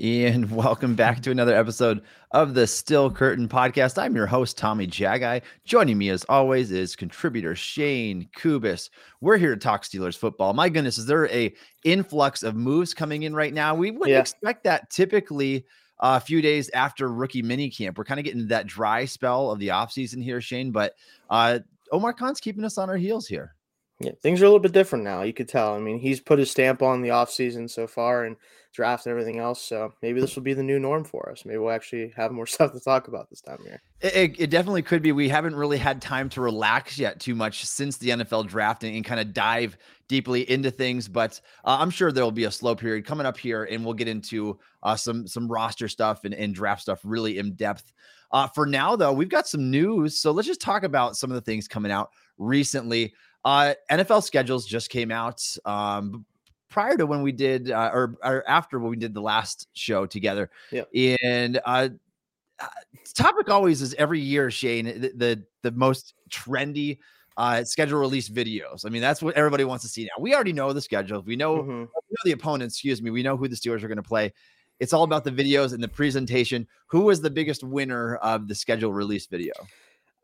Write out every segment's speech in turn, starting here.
And welcome back to another episode of the Still Curtain podcast. I'm your host, Tommy Jaggi. Joining me, as always, is contributor Shayne Kubas. We're here to talk Steelers football. My goodness, is there a influx of moves coming in right now? We wouldn't yeah. expect that typically uh, a few days after rookie mini camp. We're kind of getting that dry spell of the offseason here, Shayne, but uh, Omar Khan's keeping us on our heels here. Yeah, things are a little bit different now. You could tell. I mean, he's put his stamp on the offseason so far and draft and everything else. So maybe this will be the new norm for us. Maybe we'll actually have more stuff to talk about this time of year. It, it definitely could be. We haven't really had time to relax yet too much since the NFL draft and, and kind of dive deeply into things. But uh, I'm sure there will be a slow period coming up here, and we'll get into uh, some some roster stuff and, and draft stuff really in depth. Uh, for now, though, we've got some news. So let's just talk about some of the things coming out recently. Uh, NFL schedules just came out um, prior to when we did, uh, or, or after when we did the last show together. Yeah. And uh, uh, topic always is every year, Shayne, the the, the most trendy uh, schedule release videos. I mean, that's what everybody wants to see now. We already know the schedule. We know, mm-hmm. we know the opponents. Excuse me. We know who the Steelers are going to play. It's all about the videos and the presentation. Who was the biggest winner of the schedule release video?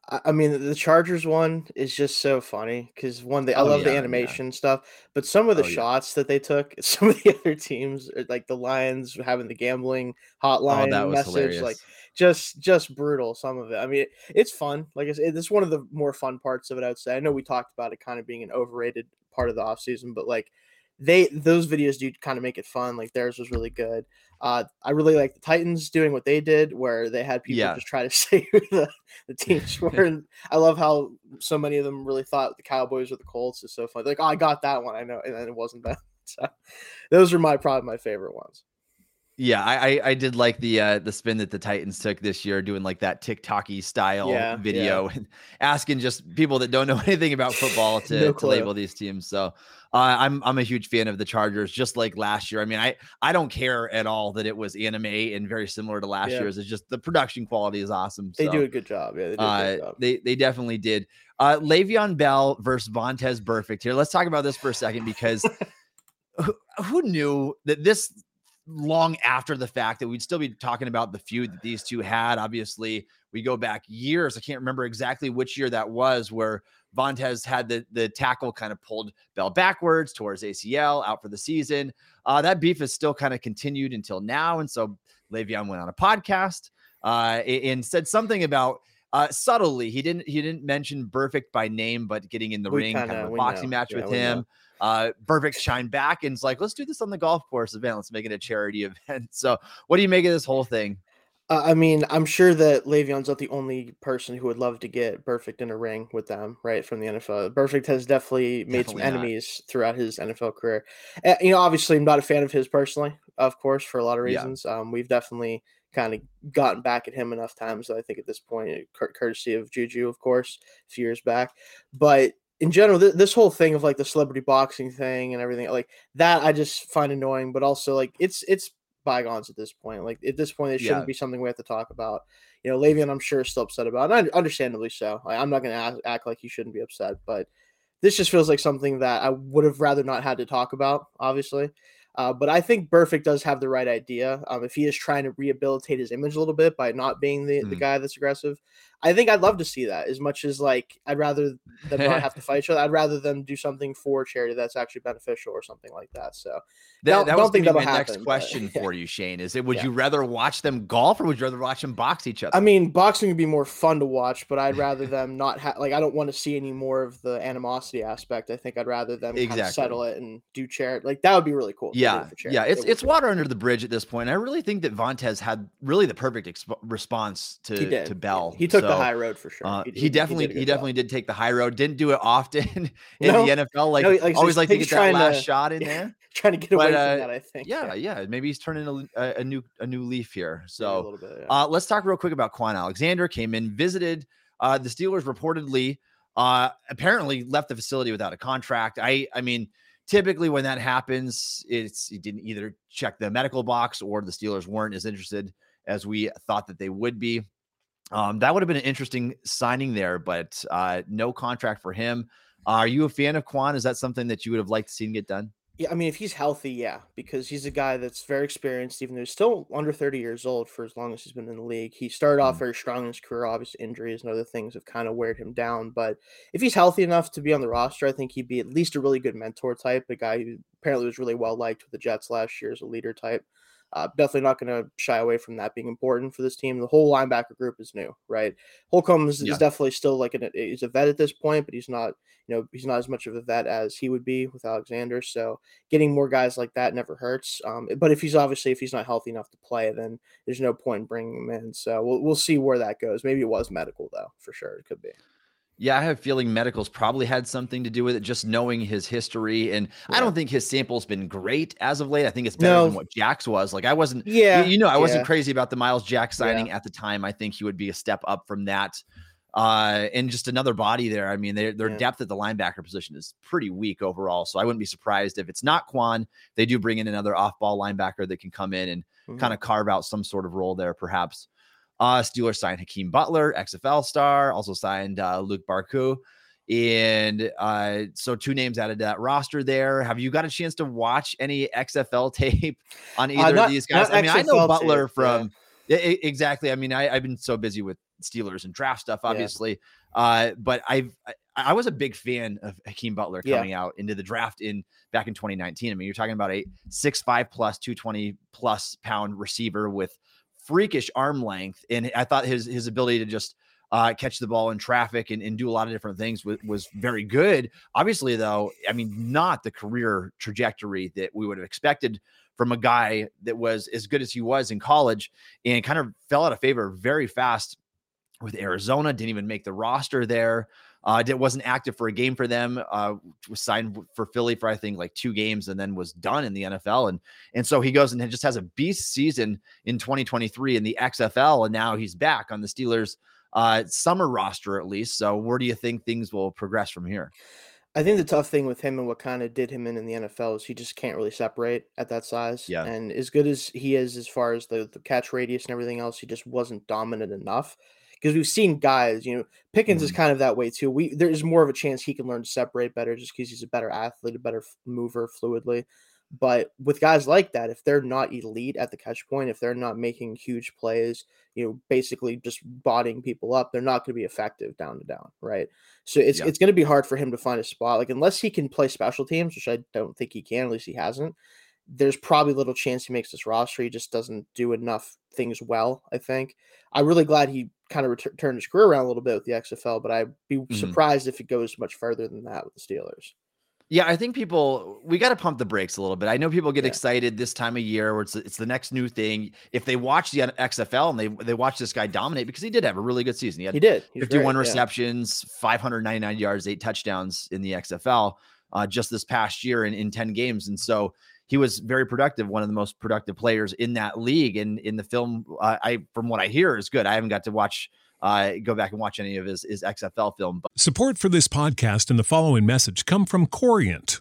I mean, the Chargers one is just so funny because one, they, I oh, love yeah, the animation yeah. stuff, but some of the oh, shots yeah. that they took, some of the other teams, uh, like the Lions having the gambling oh, hotline oh, message, hilarious. like just just brutal. Some of it. I mean, it, it's fun. Like it's, it's one of the more fun parts of it. I would say. I know we talked about it kind of being an overrated part of the off season, but like they those videos do kind of make it fun. Like theirs was really good. Uh, I really like the Titans doing what they did, where they had people yeah. just try to say who the, the teams were. And I love how so many of them really thought the Cowboys or the Colts is so funny. Like, oh, I got that one, I know, and then it wasn't that. So those are my probably my favorite ones. Yeah, I, I did like the uh the spin that the Titans took this year, doing like that TikToky style yeah, video yeah. and asking just people that don't know anything about football to, no to label these teams. So uh, I'm I'm a huge fan of the Chargers, just like last year. I mean, I I don't care at all that it was anime and very similar to last yeah. year's. It's just the production quality is awesome. They do a good job. Yeah, they uh, job. they they definitely did. Uh, Le'Veon Bell versus Vontaze Burfict here. Let's talk about this for a second because. who, who knew that this long after the fact that we'd still be talking about the feud that these two had. Obviously, we go back years. I can't remember exactly which year that was where Vontaze had the, the tackle kind of pulled Bell backwards towards ACL out for the season. Uh, that beef has still kind of continued until now. And so Le'Veon went on a podcast uh, and said something about uh, subtly. He didn't he didn't mention Burfict by name, but getting in the we ring, kinda, kind of a boxing know. match yeah, with him. Know uh, Burfict shine back and it's like, let's do this on the golf course event. Let's make it a charity event. So, what do you make of this whole thing? Uh, I mean, I'm sure that Le'Veon's not the only person who would love to get Burfict in a ring with them, right? From the NFL, Burfict has definitely made definitely some enemies not. throughout his NFL career. And, you know, obviously, I'm not a fan of his personally, of course, for a lot of reasons. Yeah. Um, we've definitely kind of gotten back at him enough times. That I think at this point, courtesy of Juju, of course, a few years back. But in general, th- this whole thing of like the celebrity boxing thing and everything like that, I just find annoying. But also, like it's it's bygones at this point. Like at this point, it shouldn't yeah. be something we have to talk about. You know, Le'Veon, I'm sure is still upset about, it, and understandably so. Like, I'm not going to act, act like he shouldn't be upset, but this just feels like something that I would have rather not had to talk about. Obviously, uh, but I think Burfict does have the right idea. Um, if he is trying to rehabilitate his image a little bit by not being the, mm. the guy that's aggressive, I think I'd love to see that as much as like I'd rather them not have to fight each other. I'd rather them do something for charity that's actually beneficial or something like that. So that, that was think my happen, next question but, for you, Shayne. Is it would yeah. you rather watch them golf or would you rather watch them box each other? I mean, boxing would be more fun to watch, but I'd rather them not have like I don't want to see any more of the animosity aspect. I think I'd rather them exactly. kind of settle it and do charity. Like that would be really cool. Yeah, yeah. It's it it's cool. water under the bridge at this point. I really think that Vontaze had really the perfect exp- response to to Bell. He took so, the high road for sure. Uh, he, he, definitely he, he definitely job. did take the high road. Didn't do it often in no, the NFL. Like, no, like always like to get that last to, shot in there. trying to get away but, uh, from that. I think. Yeah, yeah, maybe he's turning a, a new a new leaf here. So bit, yeah. uh, let's talk real quick about Kwon Alexander. Came in, visited uh, the Steelers. Reportedly, uh, apparently left the facility without a contract. I I mean typically when that happens, it's he didn't either check the medical box or the Steelers weren't as interested as we thought that they would be. Um, that would have been an interesting signing there, but uh, no contract for him. Uh, are you a fan of Kwon? Is that something that you would have liked to see him get done? Yeah, I mean, if he's healthy, yeah, because he's a guy that's very experienced, even though he's still under 30 years old for as long as he's been in the league. He started off mm. very strong in his career. Obviously, injuries and other things have kind of weighed him down. But if he's healthy enough to be on the roster, I think he'd be at least a really good mentor type, a guy who apparently was really well liked with the Jets last year as a leader type. Uh, definitely not going to shy away from that being important for this team. The whole linebacker group is new, right? Holcomb is, yeah. is definitely still like an he's a vet at this point, but he's not you know he's not as much of a vet as he would be with Alexander. So getting more guys like that never hurts. Um, but if he's obviously if he's not healthy enough to play, then there's no point in bringing him in. So we'll we'll see where that goes. Maybe it was medical though, for sure. It could be. Yeah, I have a feeling medicals probably had something to do with it, just knowing his history. And yeah. I don't think his sample's been great as of late. I think it's better no. than what Jack's was. Like I wasn't, yeah, you, know, I wasn't yeah. crazy about the Myles Jack signing yeah. at the time. I think he would be a step up from that. Uh, and just another body there. I mean, their their depth at the linebacker position is pretty weak overall. So I wouldn't be surprised if it's not Kwon. They do bring in another off-ball linebacker that can come in and mm-hmm. kind of carve out some sort of role there, perhaps. Uh, Steelers signed Hakeem Butler, XFL star, also signed uh, Luq Barcoo. And uh, so two names added to that roster there. Have you got a chance to watch any XFL tape on uh, either uh, not, of these guys? I mean, XFL I know Butler tape, from yeah. exactly. I mean, I, have been so busy with Steelers and draft stuff, obviously. Yeah. Uh, but I've I, I, was a big fan of Hakeem Butler coming yeah. out into the draft in back in 2019. I mean, you're talking about a six five plus 220 plus pound receiver with freakish arm length, and I thought his his ability to just uh, catch the ball in traffic and, and do a lot of different things was, was very good. Obviously, though, I mean, not the career trajectory that we would have expected from a guy that was as good as he was in college and kind of fell out of favor very fast with Arizona, didn't even make the roster there. Uh, it wasn't active for a game for them. Uh, was signed for Philly for I think like two games and then was done in the NFL. And and so he goes and just has a beast season in 2023 in the XFL, and now he's back on the Steelers' uh, summer roster at least. So where do you think things will progress from here? I think the tough thing with him and what kind of did him in in the NFL is he just can't really separate at that size. Yeah. And as good as he is as far as the, the catch radius and everything else, he just wasn't dominant enough because we've seen guys, you know, Pickens mm-hmm. is kind of that way too. We there's more of a chance he can learn to separate better just because he's a better athlete, a better mover fluidly. But with guys like that, if they're not elite at the catch point, if they're not making huge plays, you know, basically just botting people up, they're not going to be effective down to down, right? So it's yeah. it's going to be hard for him to find a spot. Like unless he can play special teams, which I don't think he can, at least he hasn't there's probably little chance he makes this roster. He just doesn't do enough things well. I think. I'm really glad he kind of ret- turned his career around a little bit with the XFL, but I'd be mm-hmm. surprised if it goes much further than that with the Steelers. Yeah, I think people we got to pump the brakes a little bit. I know people get yeah. excited this time of year where it's it's the next new thing. If they watch the XFL and they they watch this guy dominate because he did have a really good season. He had he did 51 great, receptions, yeah. 599 yards, eight touchdowns in the XFL uh, just this past year in, in 10 games. And so he was very productive, one of the most productive players in that league. And in the film, uh, I from what I hear is good. I haven't got to watch uh, go back and watch any of his, his XFL film. But- Support for this podcast and the following message come from Corient.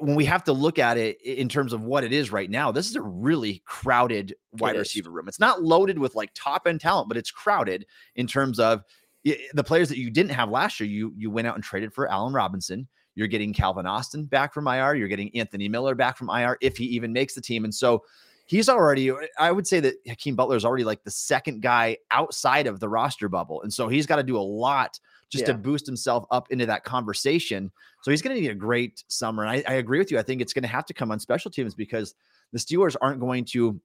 When we have to look at it in terms of what it is right now, this is a really crowded wide receiver room. It's not loaded with like top end talent, but it's crowded in terms of the players that you didn't have last year. You you went out and traded for Allen Robinson. You're getting Calvin Austin back from IR. You're getting Anthony Miller back from IR if he even makes the team. And so he's already, uh, I would say that Hakeem Butler is already like the second guy outside of the roster bubble. And so he's got to do a lot just yeah. to boost himself up into that conversation. So he's going to need a great summer. And I, I agree with you. I think it's going to have to come on special teams because the Steelers aren't going to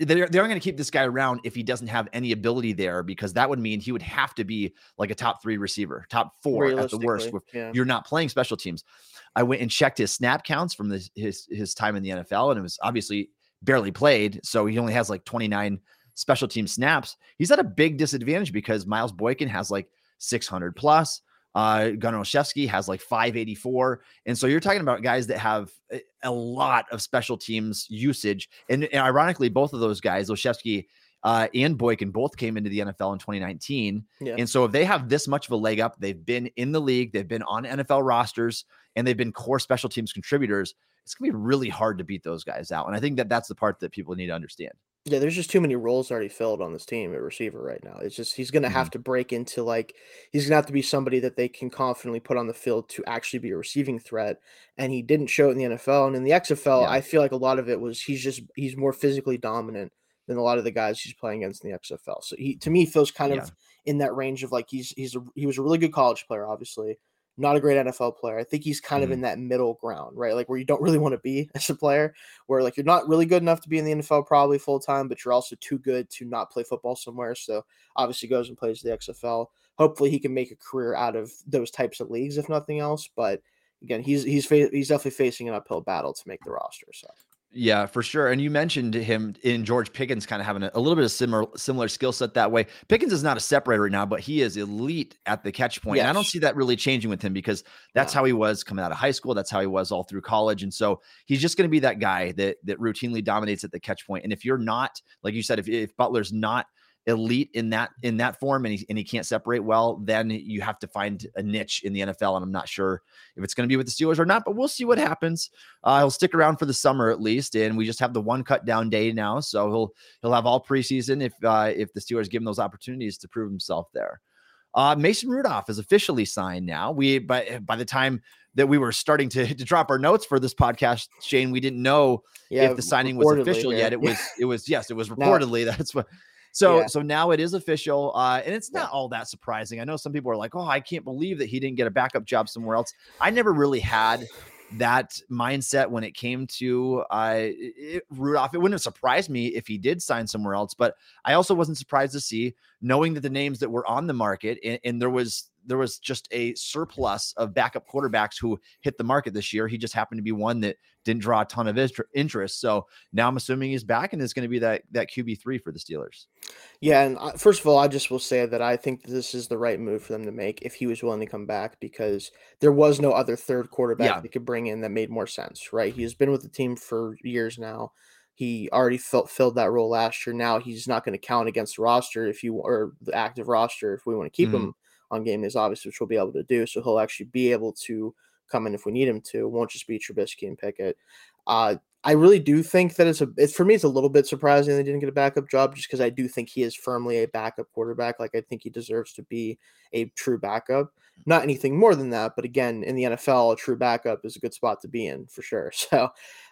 they're, they aren't going to keep this guy around if he doesn't have any ability there because that would mean he would have to be like a top three receiver, top four at the worst. Yeah. You're not playing special teams. I went and checked his snap counts from the, his his time in the NFL, and it was obviously barely played. So he only has like 29 special team snaps. He's at a big disadvantage because Miles Boykin has like 600 plus. Uh, Gunnar Olszewski has like 584. And so you're talking about guys that have a lot of special teams usage. And, and ironically, both of those guys, Olszewski uh, and Boykin, both came into the NFL in 2019. Yeah. And so if they have this much of a leg up, they've been in the league, they've been on NFL rosters, and they've been core special teams contributors it's going to be really hard to beat those guys out. And I think that that's the part that people need to understand. Yeah, there's just too many roles already filled on this team at receiver right now. It's just he's going to mm-hmm. have to break into like he's going to have to be somebody that they can confidently put on the field to actually be a receiving threat. And he didn't show it in the NFL and in the XFL. Yeah. I feel like a lot of it was he's just he's more physically dominant than a lot of the guys he's playing against in the XFL. So he to me feels kind yeah. of in that range of like he's he's a, he was a really good college player, obviously not a great NFL player. I think he's kind mm-hmm. of in that middle ground, right? Like where you don't really want to be as a player, where like you're not really good enough to be in the NFL probably full time, but you're also too good to not play football somewhere. So obviously goes and plays the XFL. Hopefully he can make a career out of those types of leagues, if nothing else. But again, he's he's he's definitely facing an uphill battle to make the roster. So yeah, for sure. And you mentioned him in George Pickens kind of having a, a little bit of similar similar skill set that way. Pickens is not a separator right now, but he is elite at the catch point. Yes. And I don't see that really changing with him because that's yeah. how he was coming out of high school. That's how he was all through college. And so he's just going to be that guy that that routinely dominates at the catch point. And if you're not, like you said, if, if Butler's not elite in that in that form and he, and he can't separate well, then you have to find a niche in the NFL. And I'm not sure if it's going to be with the Steelers or not, but we'll see what happens. Uh, he'll stick around for the summer at least, and we just have the one cut down day now, so he'll he'll have all preseason if uh, if the Steelers give him those opportunities to prove himself there. Uh, Mason Rudolph is officially signed now. We by by the time that we were starting to, to drop our notes for this podcast, Shayne, we didn't know yeah, if the signing was official yeah. yet. It was it was yes, it was reportedly. Now, that's what so yeah. so now it is official, uh, and it's not yeah. all that surprising. I know some people are like, "Oh, I can't believe that he didn't get a backup job somewhere else." I never really had that mindset when it came to uh, it, Rudolph. It wouldn't have surprised me if he did sign somewhere else, but I also wasn't surprised to see, knowing that the names that were on the market, and, and there was there was just a surplus of backup quarterbacks who hit the market this year. He just happened to be one that didn't draw a ton of interest. So now I'm assuming he's back and is going to be that that QB three for the Steelers. Yeah, and uh, first of all, I just will say that I think this is the right move for them to make if he was willing to come back because there was no other third quarterback yeah. they could bring in that made more sense. Right? He has been with the team for years now. He already felt, filled that role last year. Now he's not going to count against the roster if you or the active roster if we want to keep mm-hmm. him on game days, obviously, which we'll be able to do. So he'll actually be able to come in if we need him to. It won't just be Trubisky and Pickett. Uh, I really do think that it's a it's for me it's a little bit surprising they didn't get a backup job just because I do think he is firmly a backup quarterback. Like I think he deserves to be a true backup. Not anything more than that, but again, in the NFL, a true backup is a good spot to be in for sure. So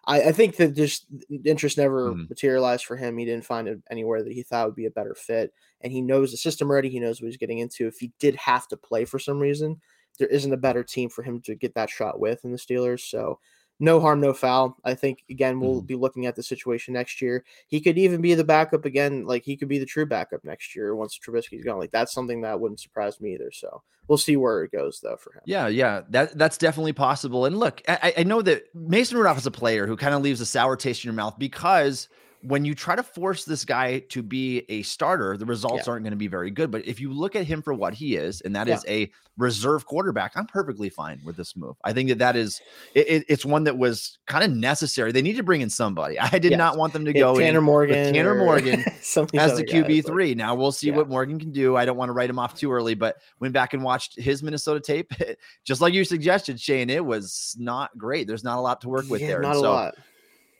I, I think that just interest never mm-hmm. materialized for him. He didn't find it anywhere that he thought would be a better fit. And he knows the system already. He knows what he's getting into. If he did have to play for some reason, there isn't a better team for him to get that shot with in the Steelers. So no harm, no foul. I think again we'll mm-hmm. be looking at the situation next year. He could even be the backup again, like he could be the true backup next year once Trubisky's gone. Like that's something that wouldn't surprise me either. So we'll see where it goes though for him. Yeah, yeah, that that's definitely possible. And look, I, I know that Mason Rudolph is a player who kind of leaves a sour taste in your mouth because when you try to force this guy to be a starter, the results yeah. aren't going to be very good. But if you look at him for what he is, and that yeah. is a reserve quarterback, I'm perfectly fine with this move. I think that that is it, it's one that was kind of necessary. They need to bring in somebody. I did not want them to go Tanner Morgan, Tanner Morgan as the QB three. Like, now we'll see what Morgan can do. I don't want to write him off too early, but went back and watched his Minnesota tape, just like you suggested, Shayne. It was not great. There's not a lot to work with there. Not a lot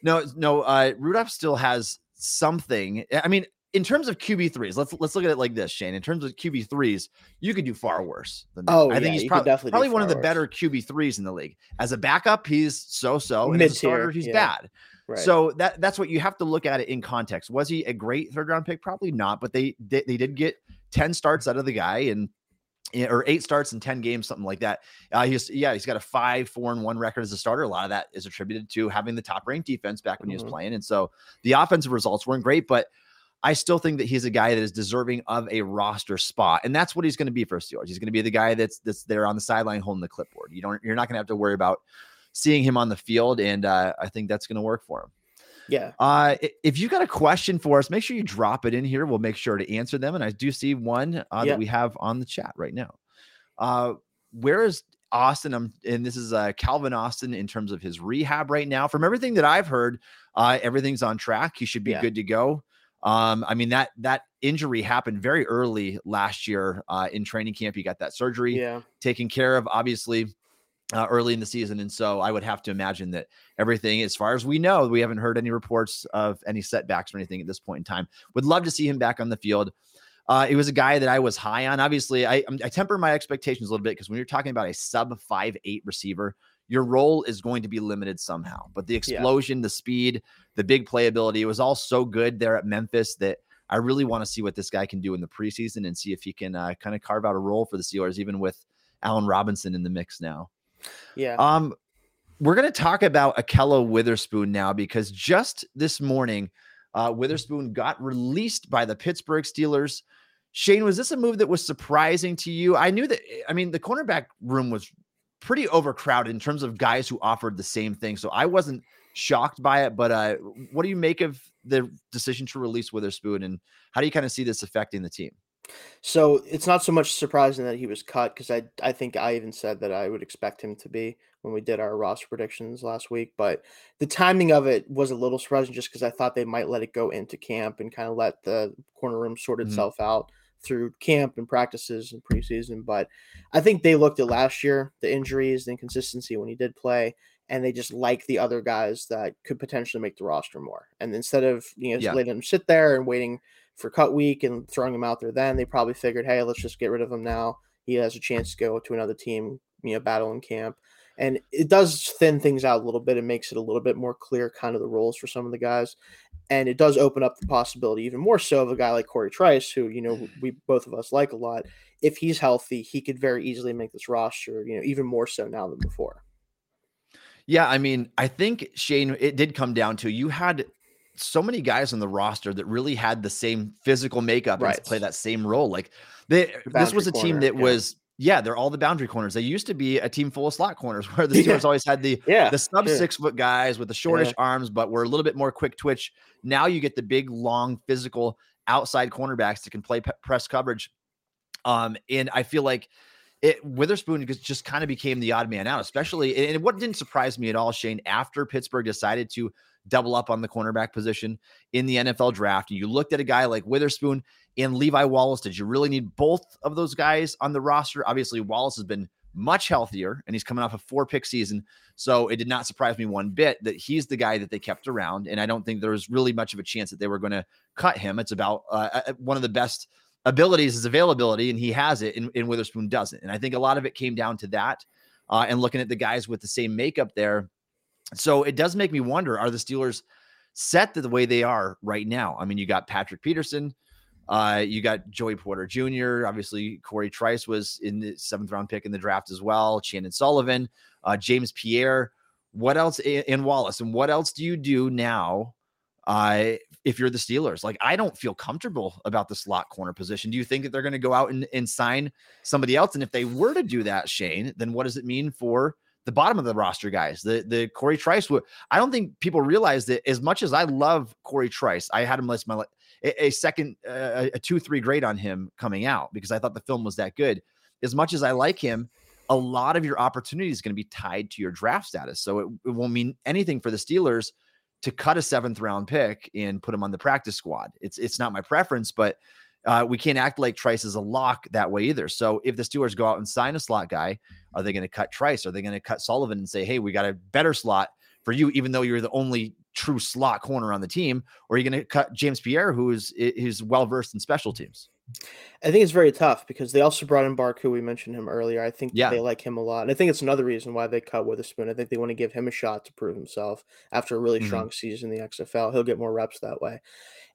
no, no. Uh, Rudolph still has something. I mean, in terms of QB threes, let's let's look at it like this, Shayne. In terms of QB threes, you could do far worse than that. Oh, I think yeah, he's probably, probably one of the worse. better QB threes in the league. As a backup, he's so so, and as a starter, he's yeah. bad. Right. So that that's what you have to look at it in context. Was he a great third round pick? Probably not, but they they, they did get ten starts out of the guy, and or eight starts in 10 games, something like that. Uh, he's, yeah, he's got a five, four, and one record as a starter. A lot of that is attributed to having the top ranked defense back when mm-hmm. he was mm-hmm. playing. And so the offensive results weren't great, but I still think that he's a guy that is deserving of a roster spot. And that's what he's going to be for Steelers. He's going to be the guy that's, that's there on the sideline holding the clipboard. You don't, you're not going to have to worry about seeing him on the field. And uh, I think that's going to work for him. Yeah. Uh, if you've got a question for us, make sure you drop it in here. We'll make sure to answer them. And I do see one uh, yeah. that we have on the chat right now. Uh, where is Austin? I'm, and this is uh, Calvin Austin in terms of his rehab right now. From everything that I've heard, uh, everything's on track. He should be yeah. good to go. Um, I mean that that injury happened very early last year uh, in training camp. He got that surgery yeah. taken care of. Obviously, uh, early in the season. And so I would have to imagine that everything, as far as we know, we haven't heard any reports of any setbacks or anything at this point in time. Would love to see him back on the field. Uh, it was a guy that I was high on. Obviously, I, I temper my expectations a little bit because when you're talking about a sub five eight receiver, your role is going to be limited somehow. But the explosion, yeah. the speed, the big playability, it was all so good there at Memphis that I really want to see what this guy can do in the preseason and see if he can uh, kind of carve out a role for the Steelers, even with Allen Robinson in the mix now. Yeah. Um, we're going to talk about Ahkello Witherspoon now because just this morning, uh, Witherspoon got released by the Pittsburgh Steelers. Shayne, was this a move that was surprising to you? I knew that, I mean, the cornerback room was pretty overcrowded in terms of guys who offered the same thing. So I wasn't shocked by it. But uh, what do you make of the decision to release Witherspoon and how do you kind of see this affecting the team? So it's not so much surprising that he was cut because I I think I even said that I would expect him to be when we did our roster predictions last week. But the timing of it was a little surprising just because I thought they might let it go into camp and kind of let the corner room sort mm-hmm. itself out through camp and practices and preseason. But I think they looked at last year, the injuries, the inconsistency when he did play, and they just like the other guys that could potentially make the roster more. And instead of you know yeah. letting them sit there and waiting for cut week and throwing him out there then they probably figured hey let's just get rid of him now. He has a chance to go to another team you know battle in camp. And it does thin things out a little bit. It makes it a little bit more clear kind of the roles for some of the guys. And it does open up the possibility even more so of a guy like Corey Trice who you know we both of us like a lot. If he's healthy he could very easily make this roster you know even more so now than before. Yeah, I mean, I think Shayne, it did come down to you had so many guys on the roster that really had the same physical makeup right. and play that same role. Like they, this was a corner, team that yeah. was yeah, they're all the boundary corners. They used to be a team full of slot corners where the Steelers yeah. always had the yeah, the sub sure. six foot guys with the shortish yeah. arms, but were a little bit more quick twitch. Now you get the big, long, physical outside cornerbacks that can play pe- press coverage. Um, and I feel like it Witherspoon just kind of became the odd man out, especially and what didn't surprise me at all, Shayne, after Pittsburgh decided to double up on the cornerback position in the NFL draft. And you looked at a guy like Witherspoon and Levi Wallace. Did you really need both of those guys on the roster? Obviously, Wallace has been much healthier and he's coming off a four pick season. So it did not surprise me one bit that he's the guy that they kept around. And I don't think there was really much of a chance that they were going to cut him. It's about uh, uh, one of the best abilities is availability, and he has it, and, and Witherspoon doesn't. And I think a lot of it came down to that. Uh, and looking at the guys with the same makeup there, so it does make me wonder: Are the Steelers set the way they are right now? I mean, you got Patrick Peterson, uh, you got Joey Porter Jr. Obviously, Corey Trice was in the seventh round pick in the draft as well. Chandon Sullivan, uh, James Pierre. what else in Wallace and what else do you do now uh, if you're the Steelers. Like, I don't feel comfortable about the slot corner position. Do you think that they're going to go out and, and sign somebody else? And if they were to do that, Shayne, then what does it mean for the bottom of the roster guys? The the Corey Trice. I don't think people realize that as much as I love Corey Trice, I had him list my a, second uh, a two three grade on him coming out because I thought the film was that good. As much as I like him, a lot of your opportunity is going to be tied to your draft status. So it, it won't mean anything for the Steelers to cut a seventh round pick and put him on the practice squad. It's it's not my preference, but uh, we can't act like Trice is a lock that way either. So if the Steelers go out and sign a slot guy, are they going to cut Trice? Are they going to cut Sullivan and say, hey, we got a better slot for you, even though you're the only true slot corner on the team? Or are you going to cut James Pierre, who is who's well versed in special teams? I think it's very tough because they also brought in Barcoo. We mentioned him earlier. I think yeah. they like him a lot. And I think it's another reason why they cut Witherspoon. I think they want to give him a shot to prove himself after a really mm-hmm. strong season in the XFL. He'll get more reps that way.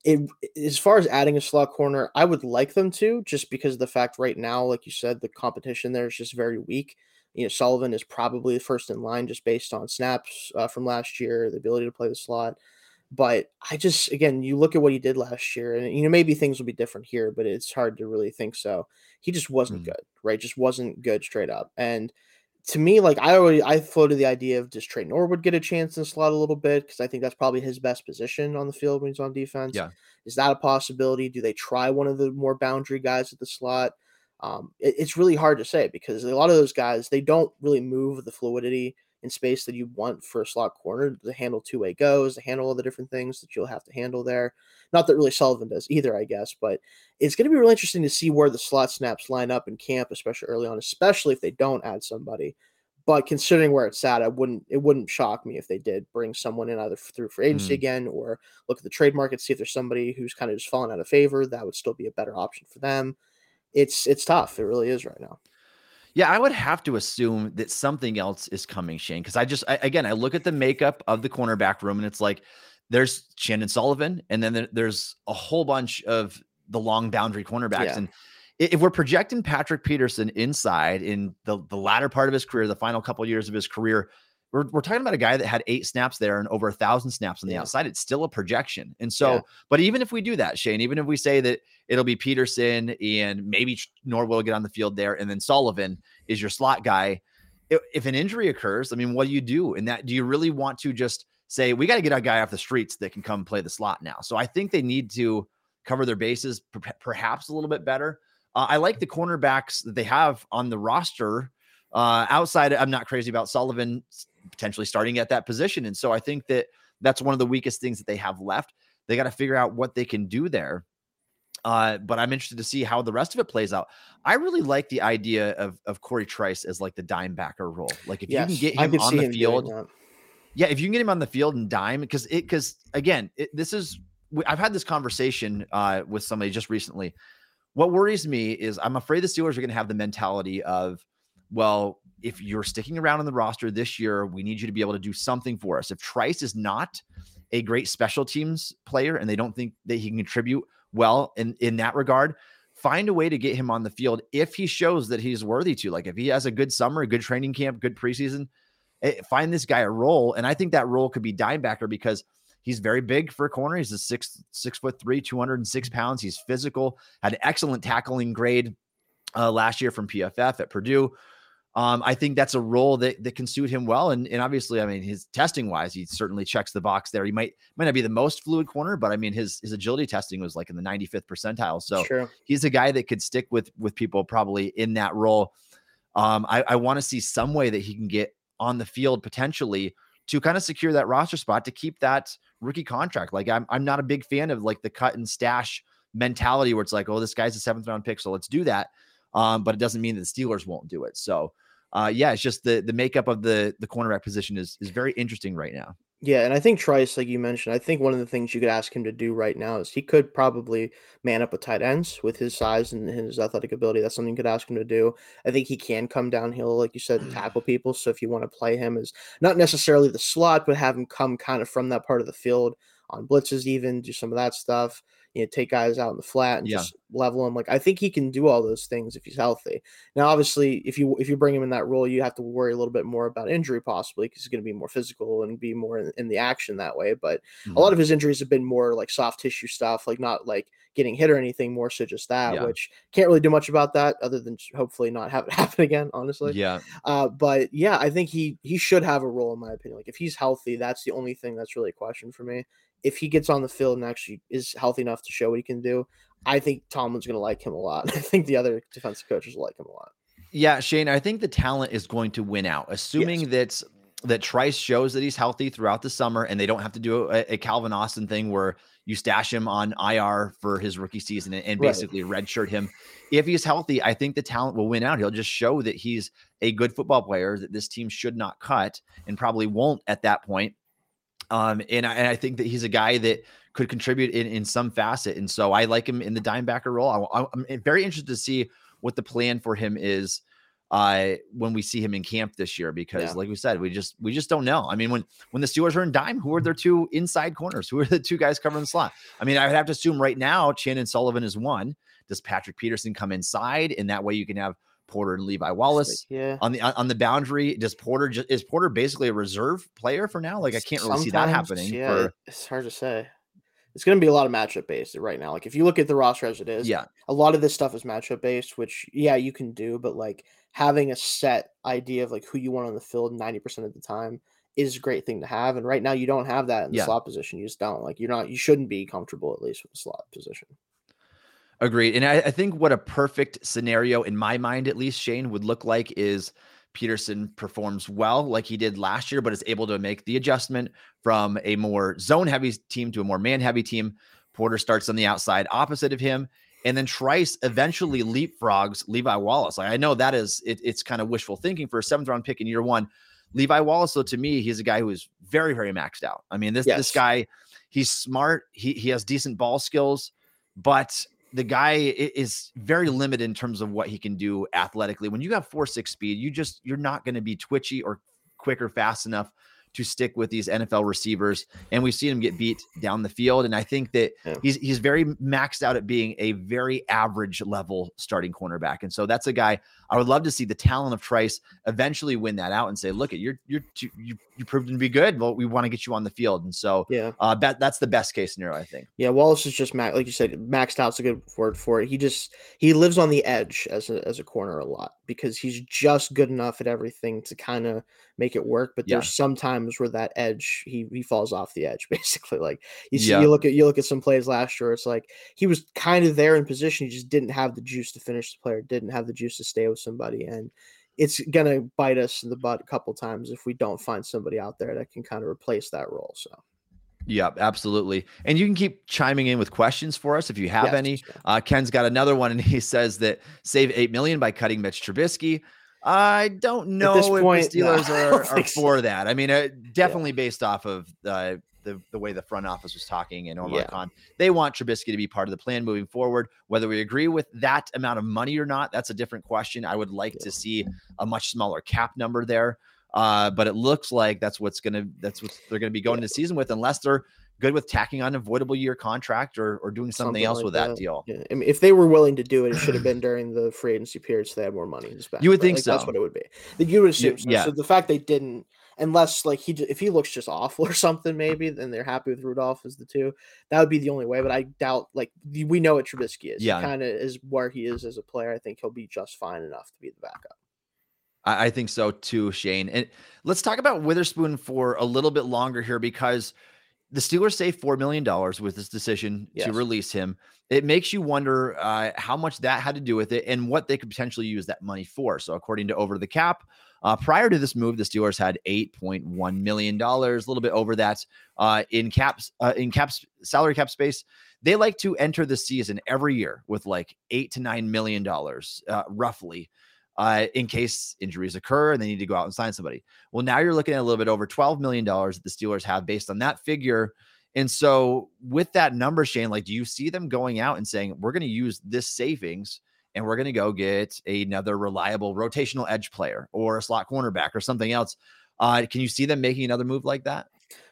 It, as far as adding a slot corner, I would like them to just because of the fact right now, like you said, the competition there is just very weak. You know, Sullivan is probably first in line just based on snaps uh, from last year, the ability to play the slot. But I just, again, you look at what he did last year, and you know maybe things will be different here, but it's hard to really think so. He just wasn't mm-hmm. good, right? Just wasn't good straight up. And to me, like I already, I floated the idea of does Tre Norwood get a chance in slot a little bit because I think that's probably his best position on the field when he's on defense. Yeah, is that a possibility? Do they try one of the more boundary guys at the slot? Um, it, it's really hard to say because a lot of those guys they don't really move the fluidity in space that you want for a slot corner to handle two way goes, to handle all the different things that you'll have to handle there. Not that really Sullivan does either, I guess, but it's going to be really interesting to see where the slot snaps line up in camp, especially early on, especially if they don't add somebody. But considering where it's at, I wouldn't it wouldn't shock me if they did bring someone in either through free agency mm. again or look at the trade market, see if there's somebody who's kind of just fallen out of favor. That would still be a better option for them. It's it's tough. It really is right now. Yeah, I would have to assume that something else is coming, Shayne, because I just I, again I look at the makeup of the cornerback room and it's like there's Chandon Sullivan, and then there's a whole bunch of the long boundary cornerbacks. Yeah. And if we're projecting Patrick Peterson inside in the, the latter part of his career, the final couple of years of his career, we're, we're talking about a guy that had eight snaps there and over a thousand snaps on the yeah. outside. It's still a projection. And so, yeah. but even if we do that, Shayne, even if we say that it'll be Peterson and maybe Norwood will get on the field there, and then Sullivan is your slot guy. If, if an injury occurs, I mean, what do you do? And that do you really want to just say we got to get a guy off the streets that can come play the slot now? So I think they need to cover their bases perhaps a little bit better. Uh, I like the cornerbacks that they have on the roster. Uh, outside, I'm not crazy about Sullivan potentially starting at that position. And so I think that that's one of the weakest things that they have left. They got to figure out what they can do there. Uh, but I'm interested to see how the rest of it plays out. I really like the idea of of Corey Trice as like the dime backer role. Like if yes, you can get him on the field, yeah, if you can get him on the field and dime, because it because again, it, this is I've had this conversation uh, with somebody just recently. What worries me is I'm afraid the Steelers are going to have the mentality of, well, if you're sticking around in the roster this year, we need you to be able to do something for us. If Trice is not a great special teams player and they don't think that he can contribute well in, in that regard, find a way to get him on the field if he shows that he's worthy to. Like if he has a good summer, a good training camp, good preseason, eh, find this guy a role. And I think that role could be dime backer because he's very big for a corner. He's a six, six foot three, 206 pounds. He's physical, had an excellent tackling grade uh, last year from PFF at Purdue. Um, I think that's a role that, that can suit him well. And, and obviously, I mean, his testing wise, he certainly checks the box there. He might might not be the most fluid corner, but I mean, his his agility testing was like in the 95th percentile. So True. he's a guy that could stick with with people probably in that role. Um, I, I want to see some way that he can get on the field potentially to kind of secure that roster spot to keep that rookie contract. Like I'm I'm not a big fan of like the cut and stash mentality where it's like, oh, this guy's a seventh round pick, so let's do that. Um, but it doesn't mean that the Steelers won't do it. So uh, yeah, it's just the the makeup of the the cornerback position is is very interesting right now. Yeah, and I think Trice, like you mentioned, I think one of the things you could ask him to do right now is he could probably man up with tight ends with his size and his athletic ability. That's something you could ask him to do. I think he can come downhill, like you said, tackle people. So if you want to play him as not necessarily the slot, but have him come kind of from that part of the field on blitzes, even do some of that stuff you know, take guys out in the flat and yeah. just level them. Like I think he can do all those things if he's healthy. Now, obviously, if you if you bring him in that role, you have to worry a little bit more about injury possibly because he's going to be more physical and be more in, in the action that way. But mm-hmm. a lot of his injuries have been more like soft tissue stuff, like not like getting hit or anything, more so just that, yeah. which can't really do much about that other than hopefully not have it happen again, honestly. Yeah. Uh, but yeah, I think he he should have a role in my opinion. Like if he's healthy, that's the only thing that's really a question for me. If he gets on the field and actually is healthy enough to show what he can do, I think Tomlin's going to like him a lot. I think the other defensive coaches will like him a lot. Yeah, Shayne, I think the talent is going to win out, assuming yes. that that Trice shows that he's healthy throughout the summer, and they don't have to do a, a Calvin Austin thing where you stash him on IR for his rookie season and, and basically right. redshirt him. If he's healthy, I think the talent will win out. He'll just show that he's a good football player that this team should not cut and probably won't at that point. Um, and I, and I think that he's a guy that could contribute in, in some facet. And so I like him in the dime backer role. I, I'm very interested to see what the plan for him is uh, when we see him in camp this year because yeah. like we said we just we just don't know i mean when when the steelers are in dime who are their two inside corners who are the two guys covering the slot i mean i would have to assume right now chandon sullivan is one does patrick peterson come inside and that way you can have porter and levi wallace yeah on the on the boundary does porter just is porter basically a reserve player for now like i can't really Sometimes, see that happening yeah for, it's hard to say it's going to be a lot of matchup based right now. Like if you look at the roster as it is, yeah, a lot of this stuff is matchup based, which yeah, you can do, but like having a set idea of like who you want on the field 90% of the time is a great thing to have. And right now you don't have that in the yeah. slot position. You just don't like you're not you shouldn't be comfortable at least with the slot position. Agreed. And I, I think what a perfect scenario in my mind, at least, Shayne, would look like is Peterson performs well like he did last year, but is able to make the adjustment from a more zone heavy team to a more man heavy team. Porter starts on the outside opposite of him. And then Trice eventually leapfrogs Levi Wallace. Like I know that is it, it's kind of wishful thinking for a seventh round pick in year one. Levi Wallace, though, to me, he's a guy who is very, very maxed out. I mean, this yes. this guy, he's smart. He he has decent ball skills, but the guy is very limited in terms of what he can do athletically. When you have four six speed, you just you're not going to be twitchy or quick or fast enough to stick with these NFL receivers. And we've seen him get beat down the field. And I think that yeah. he's he's very maxed out at being a very average level starting cornerback. And so that's a guy I would love to see the talent of Trice eventually win that out and say, look, at you're you're you you proved to be good. Well, we want to get you on the field. And so yeah, uh, that that's the best case scenario, I think. Yeah, Wallace is just max, like you said, maxed out's a good word for it. He just he lives on the edge as a as a corner a lot because he's just good enough at everything to kind of make it work. But there's yeah. sometimes where that edge he he falls off the edge basically. Like you see, yeah. you look at you look at some plays last year. It's like he was kind of there in position. He just didn't have the juice to finish the player. Didn't have the juice to stay with somebody, and it's gonna bite us in the butt a couple times if we don't find somebody out there that can kind of replace that role. So. Yeah, absolutely. And you can keep chiming in with questions for us if you have yes, any. Uh, Ken's got another one, and he says that save eight million by cutting Mitch Trubisky. I don't know if point, the Steelers no, are, are for so. that. I mean, uh, definitely yeah. based off of uh, the, the way the front office was talking and Omar yeah. Khan. They want Trubisky to be part of the plan moving forward. Whether we agree with that amount of money or not, that's a different question. I would like yeah. to see a much smaller cap number there. Uh, but it looks like that's what's gonna that's what they're gonna be going yeah. to season with, unless they're good with tacking on avoidable year contract or or doing something, something else like with that, that deal. Yeah. I mean, if they were willing to do it, it should have been during the free agency period, so they had more money to spend. You would think like, so. That's what it would be. You would assume. You, so. Yeah. So the fact they didn't unless like he if he looks just awful or something maybe then they're happy with Rudolph as the two that would be the only way but I doubt like we know what Trubisky is yeah kind of is where he is as a player I think he'll be just fine enough to be the backup I, I think so too Shayne and let's talk about Witherspoon for a little bit longer here because the Steelers saved four million dollars with this decision yes. to release him. It makes you wonder uh, how much that had to do with it and what they could potentially use that money for. So, according to Over the Cap, uh, prior to this move, the Steelers had eight point one million dollars, a little bit over that uh, in caps uh, in caps salary cap space. They like to enter the season every year with like eight to nine million dollars, uh, roughly. Uh, in case injuries occur and they need to go out and sign somebody. Well, now you're looking at a little bit over $12 million that the Steelers have based on that figure. And so, with that number, Shayne, like, do you see them going out and saying, we're going to use this savings and we're going to go get another reliable rotational edge player or a slot cornerback or something else. Uh, can you see them making another move like that?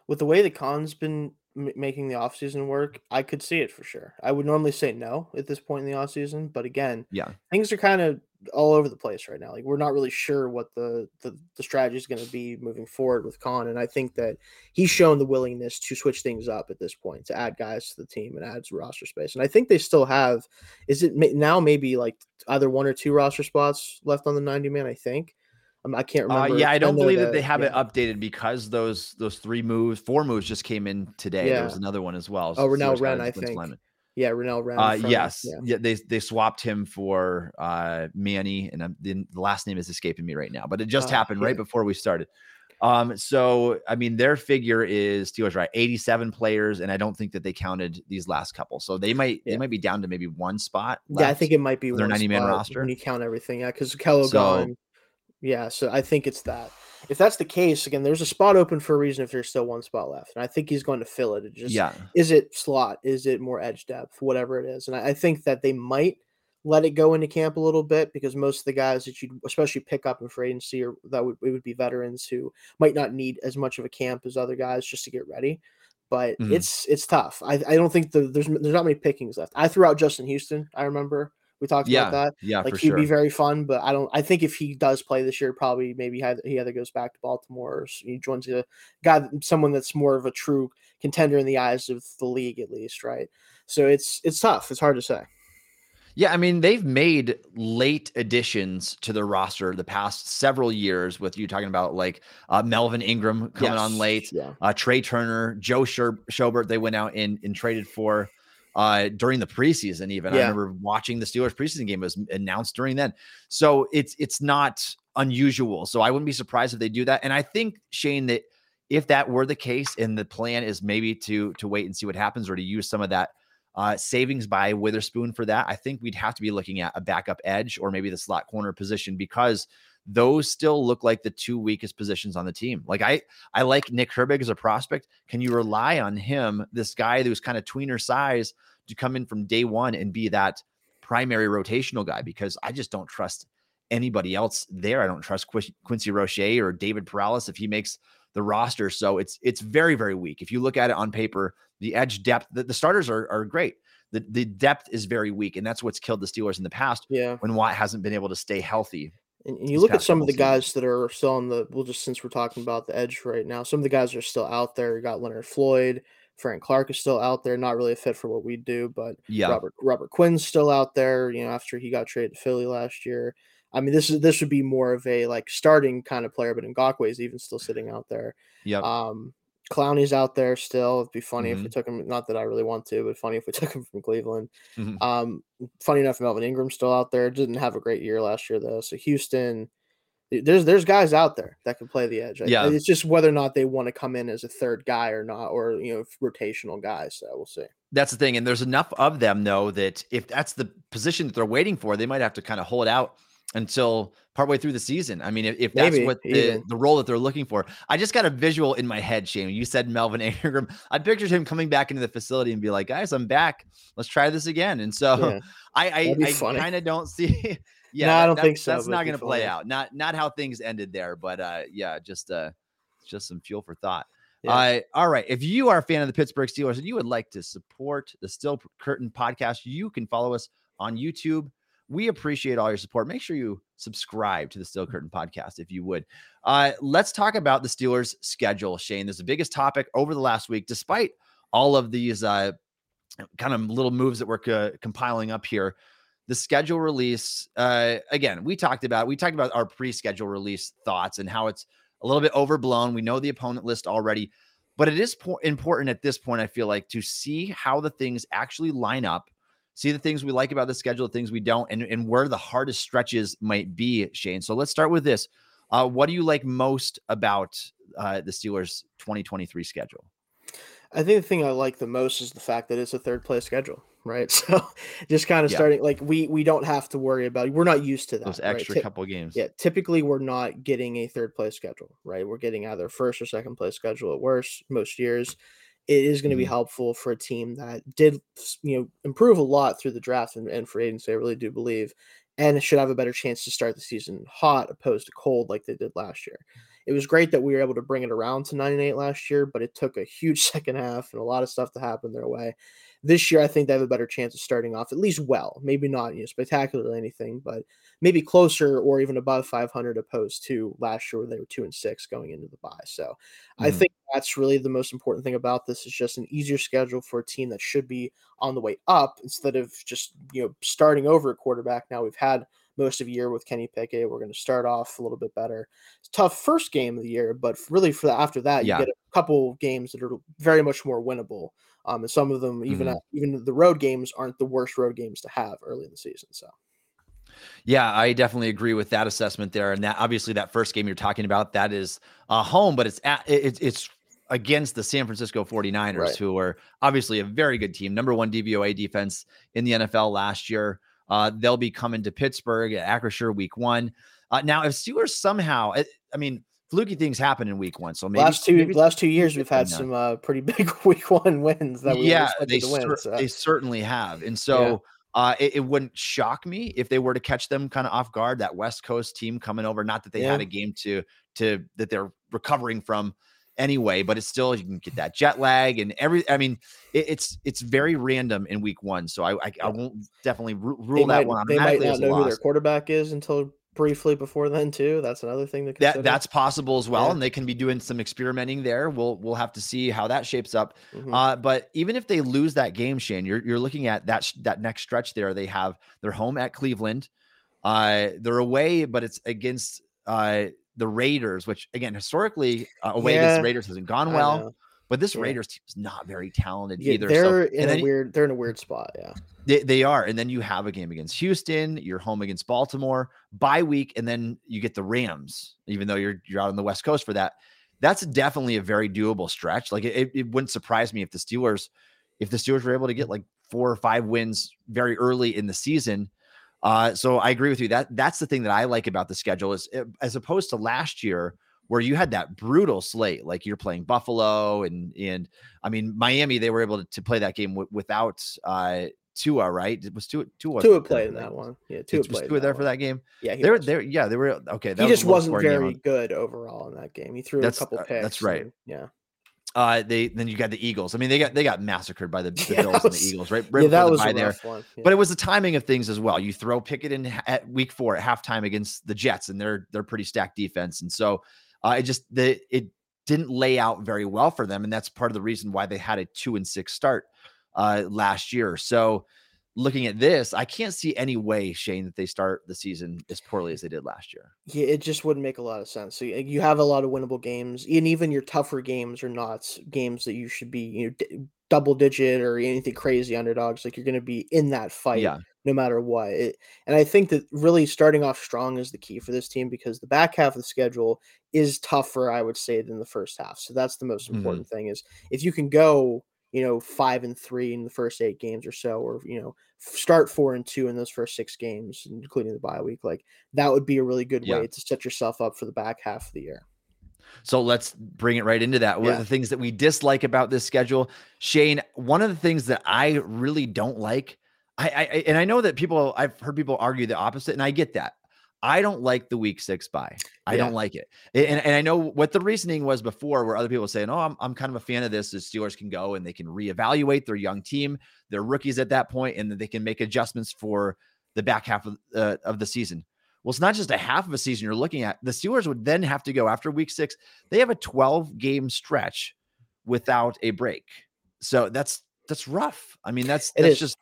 With the way the Khan's been m- making the offseason work, I could see it for sure. I would normally say no at this point in the offseason, but again, Yeah. things are kind of all over the place right now. Like we're not really sure what the the, the strategy is going to be moving forward with Khan, and I think that he's shown the willingness to switch things up at this point to add guys to the team and add roster space. And I think they still have. Is it now maybe like either one or two roster spots left on the ninety man? I think. Um, I can't Uh, remember. yeah, I don't believe that they have it updated because those those three moves, four moves just came in today. There was another one as well. Oh, Steelers got Wren, a I think. lineman. Yeah, Renell Wren. Uh, yes, yeah. yeah. They they swapped him for uh Manny, and I'm, the, last name is escaping me right now, but it just Uh, happened right before we started. Um, so I mean, their figure is Steelers right, 87 players, and I don't think that they counted these last couple, so they might they might be down to maybe one spot. Yeah, I think it might be their 90-man roster. when you count everything. Yeah, because Kello So- gone. Yeah, so I think it's that. If that's the case, again, there's a spot open for a reason. If there's still one spot left, and I think he's going to fill it. It just yeah, is it slot? Is it more edge depth? Whatever it is, and I, I think that they might let it go into camp a little bit because most of the guys that you especially pick up in free agency or that would it would be veterans who might not need as much of a camp as other guys just to get ready. But Mhm. it's it's tough. I, I don't think the, there's there's not many pickings left. I threw out Justin Houston. I remember we talked yeah, about that. yeah, Like he'd sure. be very fun, but I don't. I think if he does play this year, probably maybe he either, he goes back to Baltimore or he joins a guy, someone that's more of a true contender in the eyes of the league, at least, right? So it's it's tough. It's hard to say. Yeah, I mean, they've made late additions to their roster the past several years. With you talking about like uh, Melvin Ingram coming on late, Yeah. uh, Trai Turner, Joe Sher- Schobert, they went out and, and traded for uh, during the preseason. Even I remember watching the Steelers preseason game it was announced during then. So it's it's not unusual. So I wouldn't be surprised if they do that. And I think Shayne that if that were the case, and the plan is maybe to to wait and see what happens, or to use some of that uh, savings by Witherspoon for that, I think we'd have to be looking at a backup edge or maybe the slot corner position because those still look like the two weakest positions on the team. Like I, I like Nick Herbig as a prospect. Can you rely on him, this guy who's kind of tweener size, to come in from day one and be that primary rotational guy? Because I just don't trust anybody else there. I don't trust Quincy Roche or David Perales if he makes the roster. So it's it's very very weak. If you look at it on paper, the edge depth, the, the starters are are great. The the depth is very weak, and that's what's killed the Steelers in the past Yeah. when Watt hasn't been able to stay healthy. And, and you This look at some of the guys that are still on the well, just since we're talking about the edge right now, some of the guys are still out there. You got Leonard Floyd, Frank Clark is still out there, not really a fit for what we do, but Yeah, Robert Robert Quinn's still out there, you know, after he got traded to Philly last year. I mean, this is this would be more of a like starting kind of player, but Ngakoue is even still sitting out there. Yeah. Um, Clowney's out there still. It'd be funny if Mhm. we took him. Not that I really want to, but funny if we took him from Cleveland. Mhm. Um, funny enough, Melvin Ingram's still out there. Didn't have a great year last year though. So Houston, there's there's guys out there that can play the edge. Yeah. it's just whether or not they want to come in as a third guy or not, or you know, rotational guys. So we'll see. that's the thing. And there's enough of them though that if that's the position that they're waiting for, they might have to kind of hold out until partway through the season. I mean, if, if that's Maybe, what the, the role that they're looking for, I just got a visual in my head, Shayne. You said Melvin Ingram. I pictured him coming back into the facility and be like, guys, I'm back. Let's try this again. And so Yeah. I I, I kind of don't see. yeah, No, I don't that- think so, That's not going to play out. Not not how things ended there, but uh, yeah, just uh, just some fuel for thought. Yeah. Uh, all right. If you are a fan of the Pittsburgh Steelers and you would like to support the Still Curtain podcast, you can follow us on YouTube. We appreciate all your support. Make sure you subscribe to the Steel Curtain podcast if you would. Uh, let's talk about the Steelers' schedule, Shayne. This is the biggest topic over the last week, despite all of these uh, kind of little moves that we're co- compiling up here. The schedule release, uh, again, we talked about we talked about our pre-schedule release thoughts and how it's a little bit overblown. We know the opponent list already, but it is po- important at this point. I feel like to see how the things actually line up, see the things we like about the schedule, the things we don't, and and where the hardest stretches might be. Shayne, so let's start with this. Uh, what do you like most about uh, the Steelers' 2023 schedule? I think the thing I like the most is the fact that it's a third place schedule, right? So just kind of Yeah. starting like we we don't have to worry about. We're not used to that. Those right? extra Ty- couple games. Yeah, typically we're not getting a third place schedule, right? We're getting either first or second place schedule at worst most years. It is going to be Mhm. helpful for a team that did, you know, improve a lot through the draft and, and free agency. I really do believe, and should have a better chance to start the season hot opposed to cold like they did last year. It was great that we were able to bring it around to 9 and 8 last year, but it took a huge second half and a lot of stuff to happen their way. This year, I think they have a better chance of starting off at least well. Maybe not you know, spectacularly anything, but maybe closer or even above 500 opposed to last year where they were two and six going into the bye. So mm-hmm. I think that's really the most important thing about this is just an easier schedule for a team that should be on the way up instead of just you know starting over a quarterback. Now we've had most of the year with Kenny Pickett. We're going to start off a little bit better. It's tough first game of the year, but really for the, after that, yeah. you get a couple games that are very much more winnable. Um, and some of them, even mm-hmm. at, even the road games, aren't the worst road games to have early in the season. So. Yeah, I definitely agree with that assessment there. And that obviously that first game you're talking about, that is a home, but it's at, it's it's against the San Francisco 49ers, right. who are obviously a very good team, number one DVOA defense in the NFL last year. Uh, they'll be coming to Pittsburgh at Acrisure week one. Uh, now, if Steelers somehow, I mean, fluky things happen in week one. So maybe last two maybe last two years we've had some uh, pretty big week one wins that we yeah they, win, so. they certainly have, and so. Yeah. Uh, it, it, wouldn't shock me if they were to catch them kind of off guard. That West Coast team coming over, not that they yeah. had a game to to that they're recovering from anyway, but it's still you can get that jet lag and every. I mean, it, it's it's very random in week one, so I I, I won't definitely rule they that might, one. They might not know who their quarterback is until briefly before then too. That's another thing that that that's possible as well, yeah. and they can be doing some experimenting there. We'll we'll have to see how that shapes up. Mm-hmm. Uh, but even if they lose that game, Shayne, you're you're looking at that that next stretch there. They have their home at Cleveland. Uh, they're away, but it's against uh the Raiders, which again historically uh, away yeah, against the Raiders hasn't gone well. But this yeah. Raiders team is not very talented yeah, either. They're so, in a weird. They're in a weird spot. Yeah, they, they are. And then you have a game against Houston. You're home against Baltimore. Bye week, and then you get the Rams. Even though you're you're out on the West Coast for that, that's definitely a very doable stretch. Like it, it wouldn't surprise me if the Steelers, if the Steelers were able to get like four or five wins very early in the season. Uh, so I agree with you. That that's the thing that I like about the schedule is eh, as opposed to last year where you had that brutal slate, like you're playing Buffalo and and I mean Miami, they were able to, to play that game w- without uh Tua, right? It was Tua. Tua, Tua played in that one. Yeah, Tua was Tua there one. for that game. Yeah, they were there. Yeah, they were okay. he just was not very good overall in that game. He threw that's, a couple picks. Uh, that's right. And, yeah. Uh, they then you got the Eagles. I mean, they got they got massacred by the, the yeah, Bills was, and the Eagles, right? right yeah, that was a there. One. Yeah. But it was the timing of things as well. You throw Pickett in at week four at halftime against the Jets, and they're they're pretty stacked defense, and so uh, it just the it didn't lay out very well for them, and that's part of the reason why they had a two and six start uh, last year. So looking at this, I can't see any way, Shayne, that they start the season as poorly as they did last year. Yeah, it just wouldn't make a lot of sense. So you have a lot of winnable games, and even your tougher games are not games that you should be, you know, d- double digit or anything crazy underdogs. Like you're going to be in that fight yeah. No matter what. It, and I think that really starting off strong is the key for this team because the back half of the schedule is tougher, I would say, than the first half. So that's the most mm-hmm. important mm-hmm. thing is if you can go you know, five and three in the first eight games or so, or you know, start four and two in those first six games, including the bye week. Like that would be a really good yeah. way to set yourself up for the back half of the year. So let's bring it right into that. One yeah. of the things that we dislike about this schedule, Shayne, one of the things that I really don't like, I, I and I know that people, I've heard people argue the opposite, and I get that. I don't like the week six bye. I yeah. don't like it. And, and I know what the reasoning was before, where other people saying, Oh, I'm, I'm kind of a fan of this. The Steelers can go and they can reevaluate their young team, their rookies at that point, and that they can make adjustments for the back half of, uh, of the season. Well, it's not just a half of a season you're looking at. The Steelers would then have to go after week six. They have a 12 game stretch without a break. So that's that's rough. I mean, that's that's just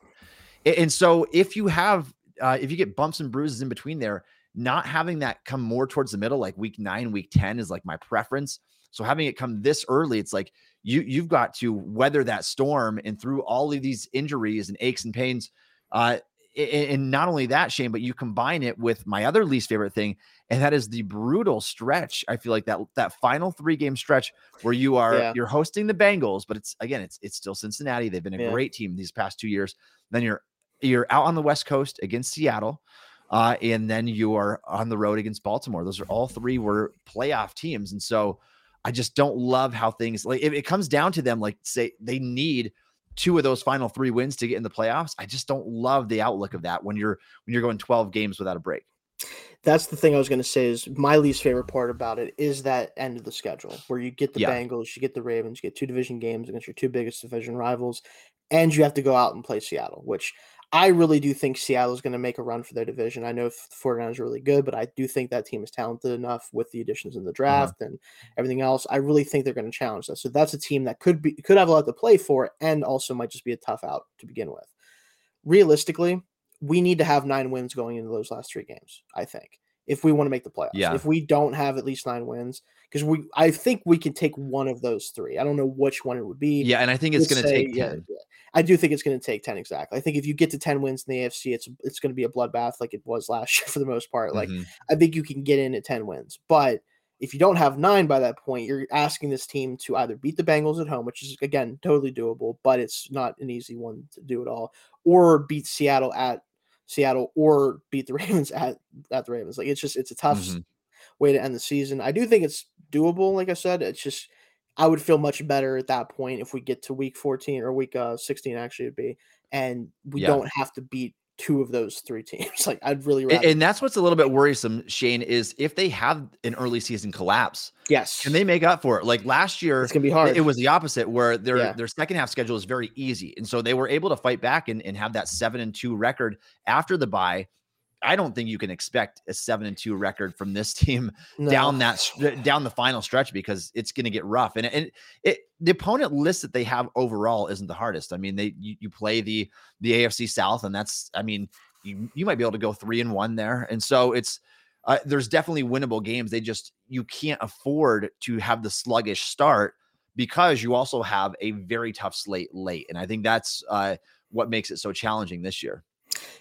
and so if you have uh, if you get bumps and bruises in between there, not having that come more towards the middle, like week nine, week 10 is like my preference. So having it come this early, it's like you you've got to weather that storm and through all of these injuries and aches and pains. Uh, and not only that, Shayne, but you combine it with my other least favorite thing, and that is the brutal stretch. I feel like that that final three game stretch where you are yeah. you're hosting the Bengals, but it's again it's it's still Cincinnati. They've been a yeah. great team these past two years. Then you're you're out on the West Coast against Seattle. Uh, and then you are on the road against Baltimore. Those are all three were playoff teams. And so I just don't love how things like if it comes down to them, like say they need two of those final three wins to get in the playoffs. I just don't love the outlook of that when you're when you're going 12 games without a break. That's the thing I was going to say is my least favorite part about it is that end of the schedule where you get the yeah. Bengals, you get the Ravens, you get two division games against your two biggest division rivals, and you have to go out and play Seattle, which I really do think Seattle is going to make a run for their division. I know the 49ers are really good, but I do think that team is talented enough with the additions in the uh-huh. draft uh-huh. and everything else. I really think they're going to challenge that. So that's a team that could be could have a lot to play for and also might just be a tough out to begin with. Realistically, we need to have nine wins going into those last three games, I think, if we want to make the playoffs. Yeah. If we don't have at least nine wins, because we I think we can take one of those three. I don't know which one it would be. Yeah, and I think it's going to take 10. Yeah, I do think it's going to take 10 exactly. I think if you get to 10 wins in the AFC, it's it's going to be a bloodbath like it was last year for the most part. Like mm-hmm. I think you can get in at 10 wins. But if you don't have 9 by that point, you're asking this team to either beat the Bengals at home, which is again totally doable, but it's not an easy one to do at all, or beat Seattle at Seattle or beat the Ravens at at the Ravens. Like it's just it's a tough mm-hmm. way to end the season. I do think it's doable like I said. It's just I would feel much better at that point if we get to week 14 or week uh, 16 actually would be and we yeah. don't have to beat two of those three teams. Like I'd really and, and, that's what's a little bit worrisome, Shayne, is if they have an early season collapse. Yes. Can they make up for it? Like last year, it's gonna be hard. It was the opposite where their yeah. their second half schedule is very easy. And so they were able to fight back and, and have that seven and two record after the bye. I don't think you can expect a seven and two record from this team no. down that down the final stretch because it's going to get rough. And and it the opponent list that they have overall isn't the hardest. I mean, they you, you play the the AFC South, and that's I mean you you might be able to go three and one there, and so it's. Uh, there's definitely winnable games. They just you can't afford to have the sluggish start because you also have a very tough slate late, and I think that's uh, what makes it so challenging this year.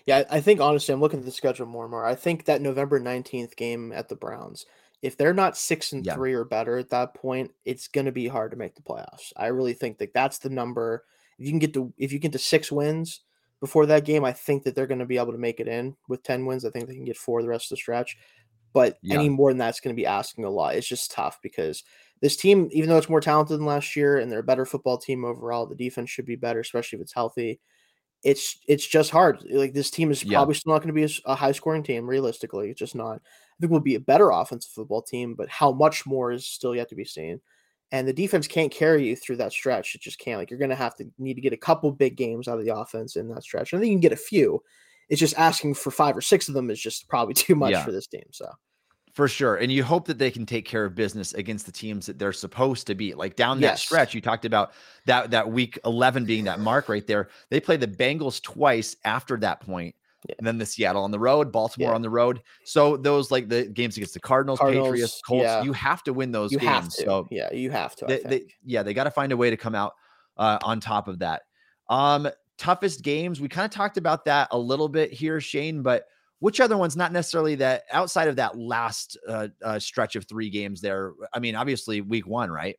Yeah, I think honestly, I'm looking at the schedule more and more. I think that November 19th game at the Browns, if they're not six and yeah. three or better at that point, it's going to be hard to make the playoffs. I really think that that's the number. If you can get to if you get to six wins before that game, I think that they're going to be able to make it in with 10 wins. I think they can get four the rest of the stretch. But yeah. any more than that's going to be asking a lot. It's just tough because this team, even though it's more talented than last year and they're a better football team overall, the defense should be better, especially if it's healthy it's it's just hard. Like this team is probably yeah. still not going to be a, a, high scoring team. Realistically, it's just not. I think we'll be a better offensive football team, but how much more is still yet to be seen. And the defense can't carry you through that stretch. It just can't. Like you're going to have to need to get a couple big games out of the offense in that stretch. And I think you can get a few. It's just asking for five or six of them is just probably too much yeah. for this team. So for sure. And you hope that they can take care of business against the teams that they're supposed to beat. Like down that yes. stretch, you talked about that that week 11 being that mark right there. They play the Bengals twice after that point. Yeah. And then the Seattle on the road, Baltimore yeah. on the road. So those like the games against the Cardinals, Cardinals Patriots, Colts, yeah. you have to win those you games. So yeah, you have to. They, they, yeah, they got to find a way to come out uh, on top of that. Um, toughest games. We kind of talked about that a little bit here, Shayne, but which other ones not necessarily that outside of that last uh, uh, stretch of three games there i mean obviously week one right?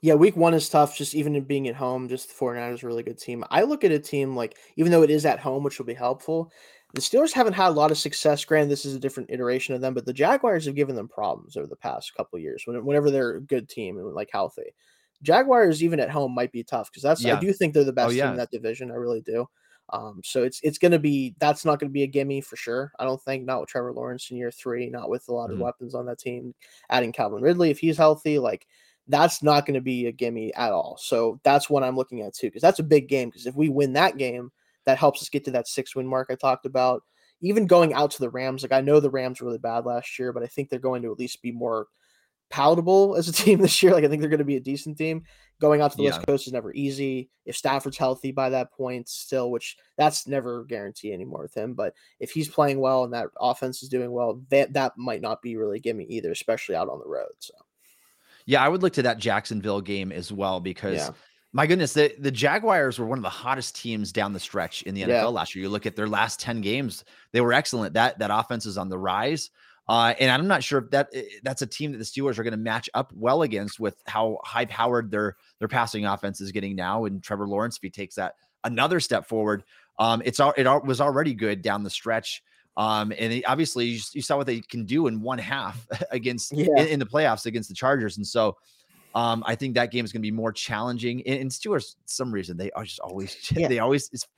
Yeah week one is tough just even being at home just the 49ers is a really good team. I look at a team like even though it is at home which will be helpful the steelers haven't had a lot of success. Granted this is a different iteration of them but the jaguars have given them problems over the past couple years whenever they're a good team and like healthy. Jaguars even at home might be tough because that's yeah. i do think they're the oh, best oh, yeah. team in that division i really do um, so it's it's going to be that's not going to be a gimme for sure. I don't think not with Trevor Lawrence in year three, not with a lot of mm-hmm. weapons on that team. Adding Calvin Ridley if he's healthy, like that's not going to be a gimme at all. So that's what I'm looking at too, because that's a big game. Because if we win that game, that helps us get to that six win mark I talked about. Even going out to the Rams, like I know the Rams were really bad last year, but I think they're going to at least be more palatable as a team this year. Like I think they're going to be a decent team. Going out to the yeah. West Coast is never easy. If Stafford's healthy by that point, still, which that's never guarantee anymore with him. But if he's playing well and that offense is doing well, that that might not be really gimme either, especially out on the road. So, yeah, I would look to that Jacksonville game as well because. Yeah. My goodness, the, the Jaguars were one of the hottest teams down the stretch in the NFL yeah. last year. You look at their last 10 games, they were excellent. That that offense is on the rise. Uh, and I'm not sure if that eh, that's a team that the Steelers are going to match up well against with how high powered their their passing offense is getting now. And Trevor Lawrence, if he takes that another step forward, um, it's all it was already good down the stretch. Um, and he, obviously you, you, saw what they can do in one half against yeah. in, in, the playoffs against the Chargers. And so Um, I think that game is going to be more challenging. And, and Steelers, some reason they are just always yeah. they always it's,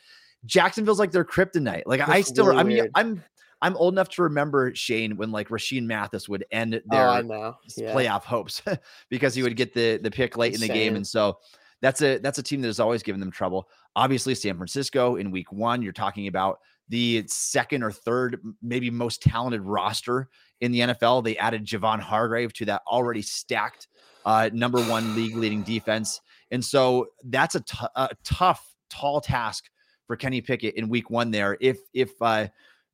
Jacksonville's like their kryptonite. Like That's I still, really I mean, weird. I'm I'm old enough to remember Shayne when like Rashean Mathis would end oh, their oh, yeah. playoff hopes because he would get the the pick late Insane. in the game, and so that's a that's a team that has always given them trouble. Obviously, San Francisco in Week One, you're talking about the second or third, maybe most talented roster in the NFL. They added Javon Hargrave to that already stacked uh, number one league leading defense, and so that's a, t- a tough, tall task for Kenny Pickett in Week One. There, if if uh,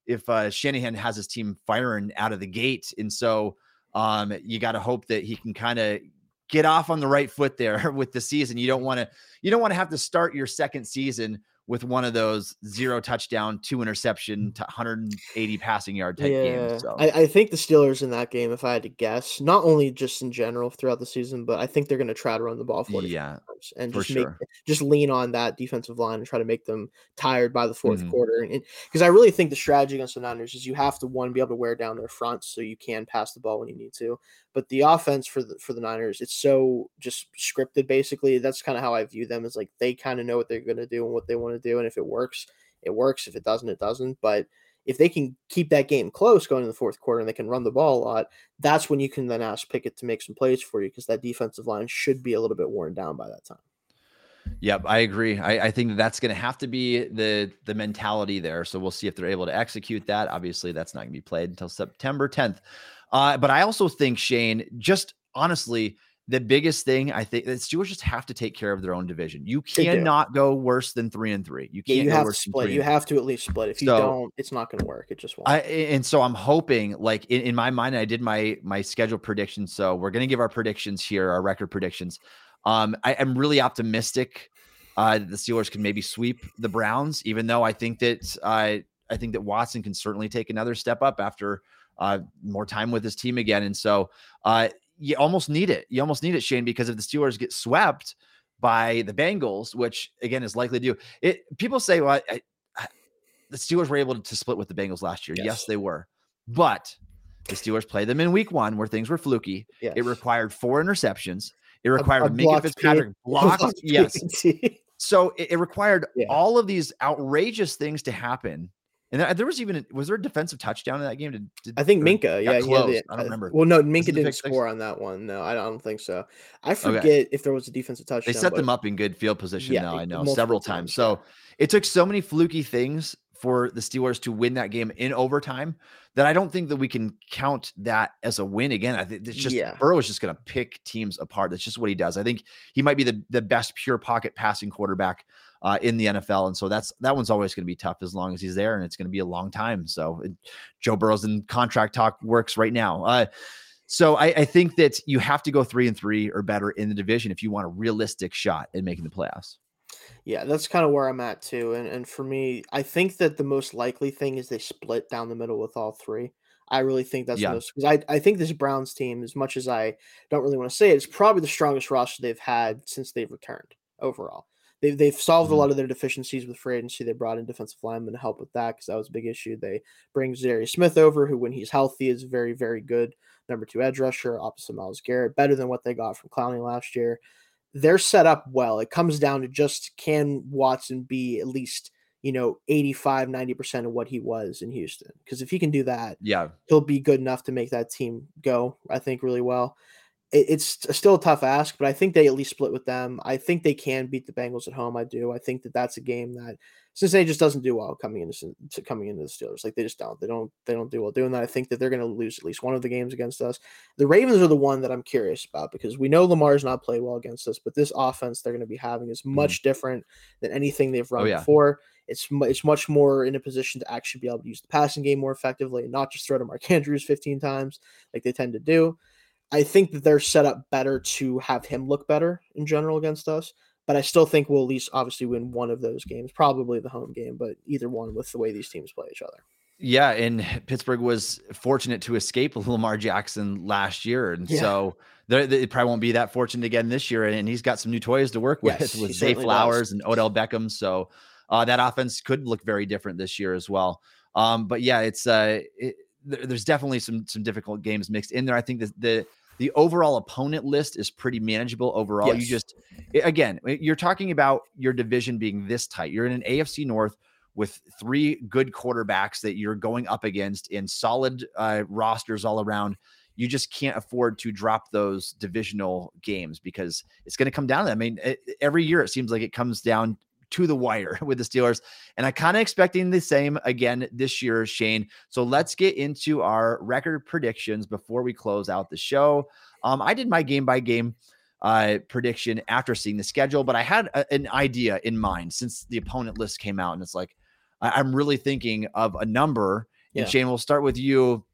if uh, Shanahan has his team firing out of the gate, and so um, you got to hope that he can kind of get off on the right foot there with the season. You don't want to you don't want to have to start your second season with one of those zero touchdown, two interception, 180 passing yard type yeah, games. So. I, I, think the Steelers in that game, if I had to guess, not only just in general throughout the season, but I think they're going to try to run the ball 40 yeah, times and just make sure. just lean on that defensive line and try to make them tired by the 4th mm-hmm. quarter. And because I really think the strategy against the Niners is you have to one be able to wear down their front so you can pass the ball when you need to. But the offense for the for the Niners, it's so just scripted. Basically, that's kind of how I view them. Is like they kind of know what they're going to do and what they want to do, and if it works, it works. If it doesn't, it doesn't. But if they can keep that game close going in the fourth quarter and they can run the ball a lot, that's when you can then ask Pickett to make some plays for you because that defensive line should be a little bit worn down by that time. Yep, I agree. I, I think that's going to have to be the the mentality there. So we'll see if they're able to execute that. Obviously, that's not going to be played until September 10th. Uh, but I also think Shayne, just honestly, the biggest thing I think that Steelers just have to take care of their own division. You cannot go worse than three and three. You can't. Yeah, you have to split. You have to at least split. If you so, don't, it's not going to work. It just won't. I, and so I'm hoping, like in, in my mind, I did my my schedule predictions. So we're going to give our predictions here, our record predictions. Um, I am really optimistic uh, that the Steelers can maybe sweep the Browns, even though I think that uh, I think that Watson can certainly take another step up after uh, more time with his team again. And so uh, you almost need it. You almost need it, Shayne, because if the Steelers get swept by the Bengals, which again is likely to do it, people say, well, I, I, the Steelers were able to split with the Bengals last year. Yes, yes they were. But the Steelers played them in week one where things were fluky. Yes. It required four interceptions. It required a, a Minkah Fitzpatrick blocked. Yes. so it, it required yeah. all of these outrageous things to happen and there was even a, was there a defensive touchdown in that game? Did, did I think Minkah? Yeah, close. yeah. I don't uh, remember. Well, no, Minkah didn't score on that one. No, I don't think so. I forget okay. if there was a defensive touchdown. They set them up in good field position. Yeah, now I know several times. times. So it took so many fluky things for the Steelers to win that game in overtime that I don't think that we can count that as a win again. I think it's just yeah. Burrow is just going to pick teams apart. That's just what he does. I think he might be the the best pure pocket passing quarterback uh, in the NFL. And so that's that one's always going to be tough as long as he's there, and it's going to be a long time. So it, Joe Burrow's in contract talk works right now. Uh, so I, I, think that you have to go three and three or better in the division if you want a realistic shot at making the playoffs. Yeah, that's kind of where I'm at too. And and for me, I think that the most likely thing is they split down the middle with all three. I really think that's yeah. most because I, I think this Browns team, as much as I don't really want to say it, it's probably the strongest roster they've had since they've returned overall they've they've solved mm-hmm. a lot of their deficiencies with free agency. They brought in defensive linemen to help with that because that was a big issue. They bring Za'Darius Smith over, who when he's healthy is very very good number two edge rusher opposite Myles Garrett, better than what they got from Clowney last year. They're set up well. It comes down to just can Watson be at least you know 85 90% of what he was in Houston because if he can do that yeah he'll be good enough to make that team go I think really well it's still a tough ask, but I think they at least split with them. I think they can beat the Bengals at home. I do. I think that that's a game that Cincinnati just doesn't do well coming into coming into the Steelers. Like they just don't. They don't. They don't do well doing that. I think that they're going to lose at least one of the games against us. The Ravens are the one that I'm curious about because we know Lamar's not played well against us, but this offense they're going to be having is much mm different than anything they've run oh, yeah. before. It's it's much more in a position to actually be able to use the passing game more effectively and not just throw to Mark Andrews 15 times like they tend to do. I think that they're set up better to have him look better in general against us. But I still think we'll at least obviously win one of those games, probably the home game, but either one with the way these teams play each other. Yeah, and Pittsburgh was fortunate to escape Lamar Jackson last year, and yeah. so it probably won't be that fortunate again this year. And he's got some new toys to work with yes, with Zay Flowers does. and Odell Beckham, so uh, that offense could look very different this year as well. Um, but yeah, it's uh, it, there's definitely some some difficult games mixed in there. I think the the the overall opponent list is pretty manageable overall. Yes. You just again, you're talking about your division being this tight. You're in an AFC North with three good quarterbacks that you're going up against in solid uh, rosters all around. You just can't afford to drop those divisional games because it's going to come down to that. I mean, it, every year it seems like it comes down to the wire with the Steelers. And I kind of expecting the same again this year, Shayne. So let's get into our record predictions before we close out the show. Um, I did my game by game uh, prediction after seeing the schedule, but I had a, an idea in mind since the opponent list came out, and it's like I, am really thinking of a number. And. Shayne, we'll start with you.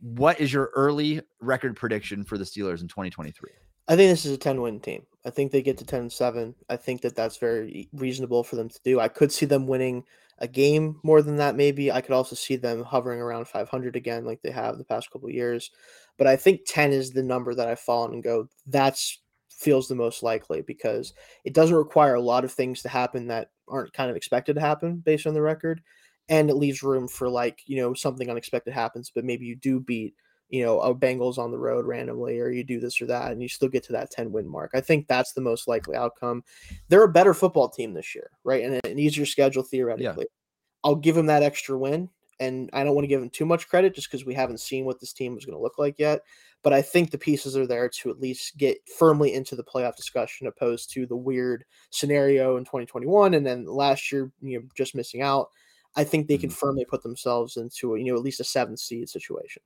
What is your early record prediction for the Steelers in 2023? I think this is a 10 win team. I think they get to 10 and 7. I think that that's very reasonable for them to do. I could see them winning a game more than that, maybe. I could also see them hovering around 500 again, like they have the past couple years. But I think 10 is the number that I've fallen and go, that's feels the most likely because it doesn't require a lot of things to happen that aren't kind of expected to happen based on the record. And it leaves room for like, you know, something unexpected happens, but maybe you do beat you know, a Bengals on the road randomly, or you do this or that, and you still get to that 10 win mark. I think that's the most likely outcome. They're a better football team this year, right? And an easier schedule theoretically. Yeah. I'll give them that extra win. And I don't want to give them too much credit just because we haven't seen what this team is going to look like yet. But I think the pieces are there to at least get firmly into the playoff discussion, opposed to the weird scenario in 2021 and then last year, you know, just missing out. I think they can mm-hmm. firmly put themselves into, you know, at least a seventh seed situation.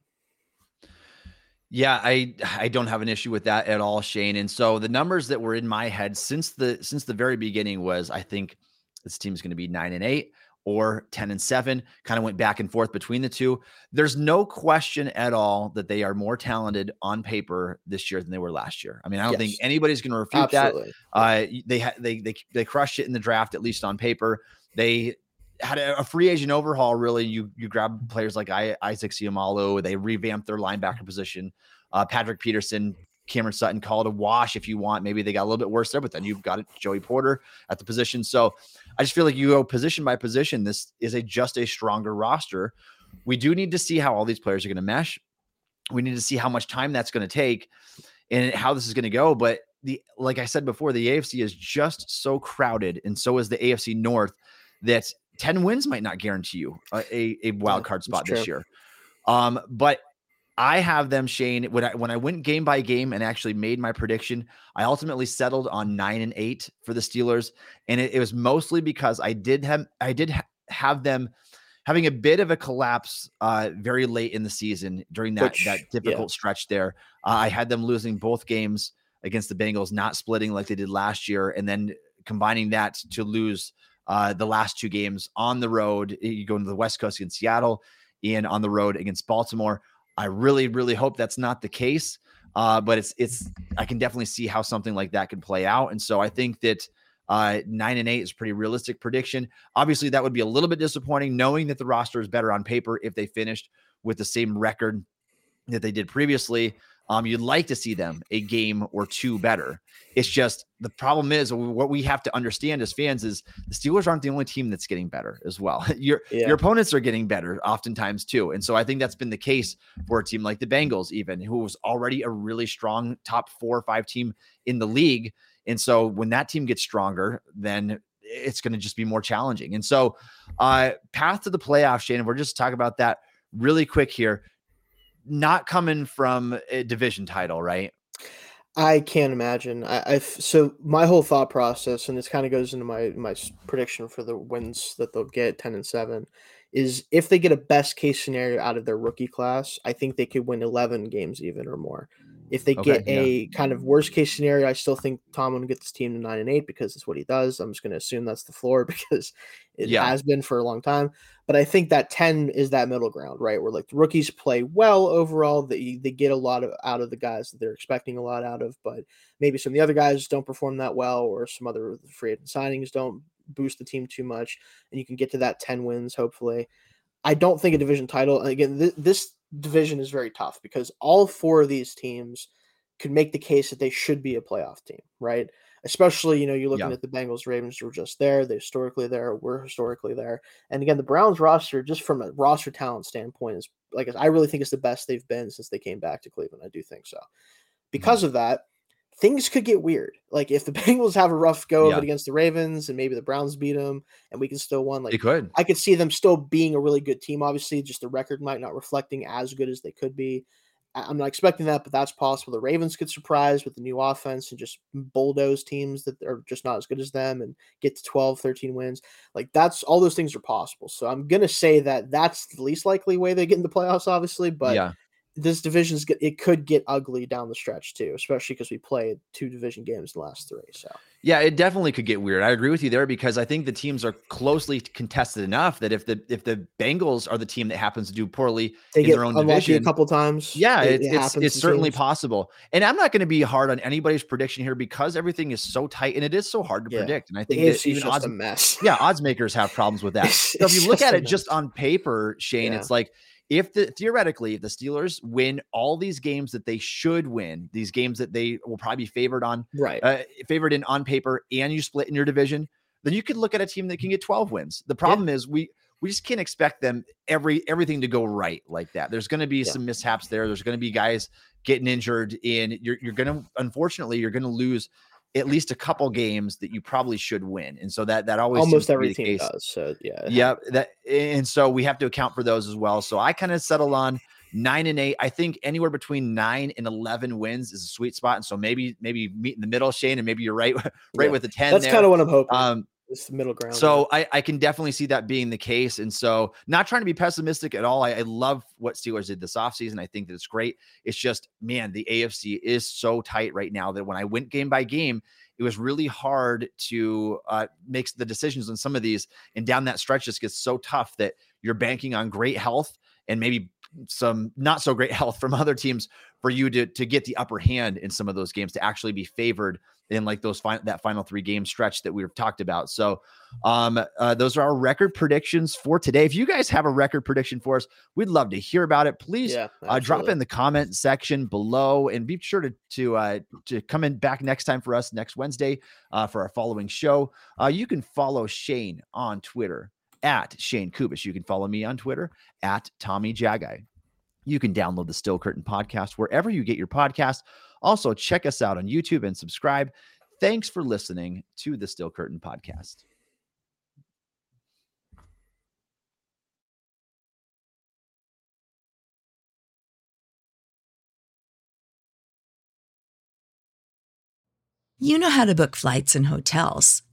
Yeah, I I don't have an issue with that at all, Shayne. And so the numbers that were in my head since the since the very beginning was I think this team's going to be 9 and 8 or 10 and 7. Kind of went back and forth between the two. There's no question at all that they are more talented on paper this year than they were last year. I mean, I don't yes. think anybody's going to refute Absolutely. that. Uh, they had they they they crushed it in the draft at least on paper. They had a, a, free agent overhaul. Really, you you grab players like I, Isaac Seumalo. They revamped their linebacker position. Uh, Patrick Peterson, Cameron Sutton, call it a wash if you want. Maybe they got a little bit worse there, but then you've got Joey Porter at the position. So I just feel like you go position by position. This is a just a stronger roster. We do need to see how all these players are going to mesh. We need to see how much time that's going to take and how this is going to go. But the like I said before, the AFC is just so crowded, and so is the AFC North that 10 wins might not guarantee you a, a, a wild card spot this year. Um, but I have them, Shayne. When I when I went game by game and actually made my prediction, I ultimately settled on nine and eight for the Steelers, and it, it was mostly because I did have I did ha- have them having a bit of a collapse uh, very late in the season during that Which, that difficult yeah. stretch there. Uh, I had them losing both games against the Bengals, not splitting like they did last year, and then combining that to lose uh, the last two games on the road. You go into the West Coast against Seattle and on the road against Baltimore. I really, really hope that's not the case. Uh, but it's it's I can definitely see how something like that could play out. And so I think that uh, nine and eight is pretty realistic prediction. Obviously, that would be a little bit disappointing, knowing that the roster is better on paper if they finished with the same record that they did previously. Um, you'd like to see them a game or two better. It's just the problem is what we have to understand as fans is the Steelers aren't the only team that's getting better as well. your yeah. your opponents are getting better oftentimes too, and so I think that's been the case for a team like the Bengals, even who was already a really strong top four or five team in the league. And so when that team gets stronger, then it's going to just be more challenging. And so, uh, path to the playoffs, Shayne. We're just talking about that really quick here not coming from a division title, right? I can't imagine. I, I've so my whole thought process, and this kind of goes into my my prediction for the wins that they'll get ten and seven, is if they get a best case scenario out of their rookie class, I think they could win eleven games even or more. If they okay, get a yeah. kind of worst case scenario, I still think Tom will get this team to nine and eight because it's what he does. I'm just going to assume that's the floor because it yeah. has been for a long time. But I think that 10 is that middle ground, right? Where like the rookies play well overall, they, they get a lot of out of the guys that they're expecting a lot out of, but maybe some of the other guys don't perform that well, or some other free agent signings don't boost the team too much, and you can get to that 10 wins, hopefully. I don't think a division title, again, th- this division is very tough because all four of these teams could make the case that they should be a playoff team, right? especially you know you're looking yeah. at the Bengals, Ravens were just there. They're historically there. We're historically there. And again, the Browns roster, just from a roster talent standpoint, is like I really think it's the best they've been since they came back to Cleveland. I do think so. Because mm-hmm. of that, things could get weird. Like if the Bengals have a rough go yeah. of it against the Ravens, and maybe the Browns beat them, and we can still win. Like it could. I could see them still being a really good team. Obviously, just the record might not reflecting as good as they could be. I'm not expecting that, but that's possible. The Ravens could surprise with the new offense and just bulldoze teams that are just not as good as them and get to 12, 13 wins. Like that's all those things are possible. So I'm going to say that that's the least likely way they get in the playoffs, obviously. But yeah this division division's it could get ugly down the stretch too, especially because we played two division games the last three. So yeah, it definitely could get weird. I agree with you there because I think the teams are closely contested enough that if the if the Bengals are the team that happens to do poorly they in their own division a couple times, yeah, it, it it's it's certainly teams. possible. And I'm not going to be hard on anybody's prediction here because everything is so tight and it is so hard to yeah. predict. And I think it's even odds, a mess. yeah, odds makers have problems with that. so if you look at it mess. just on paper, Shayne, yeah. it's like if the theoretically if the Steelers win all these games that they should win, these games that they will probably be favored on, right, uh, favored in on paper, and you split in your division, then you could look at a team that can get 12 wins. The problem yeah. is we we just can't expect them every everything to go right like that. There's going to be yeah. some mishaps there. There's going to be guys getting injured, and you're you're going to unfortunately you're going to lose at least a couple games that you probably should win. And so that that always almost every team does. So yeah. Yeah. That and so we have to account for those as well. So I kind of settle on nine and eight. I think anywhere between nine and eleven wins is a sweet spot. And so maybe maybe meet in the middle, Shayne, and maybe you're right right yeah. with the 10. That's kind of what I'm hoping. Um the middle ground. So I, I can definitely see that being the case. And so not trying to be pessimistic at all. I, I love what Steelers did this offseason. I think that it's great. It's just, man, the AFC is so tight right now that when I went game by game, it was really hard to uh, make the decisions on some of these. And down that stretch just gets so tough that you're banking on great health and maybe some not so great health from other teams for you to to get the upper hand in some of those games to actually be favored in like those final that final three game stretch that we've talked about. So um uh, those are our record predictions for today. If you guys have a record prediction for us, we'd love to hear about it. Please yeah, uh, drop in the comment section below and be sure to to uh to come in back next time for us next Wednesday uh for our following show. Uh you can follow Shayne on Twitter at Shayne Kubas. You can follow me on Twitter at Tommy Jaggi. You can download the Still Curtain podcast wherever you get your podcast. Also, check us out on YouTube and subscribe. Thanks for listening to the Still Curtain podcast. You know how to book flights and hotels.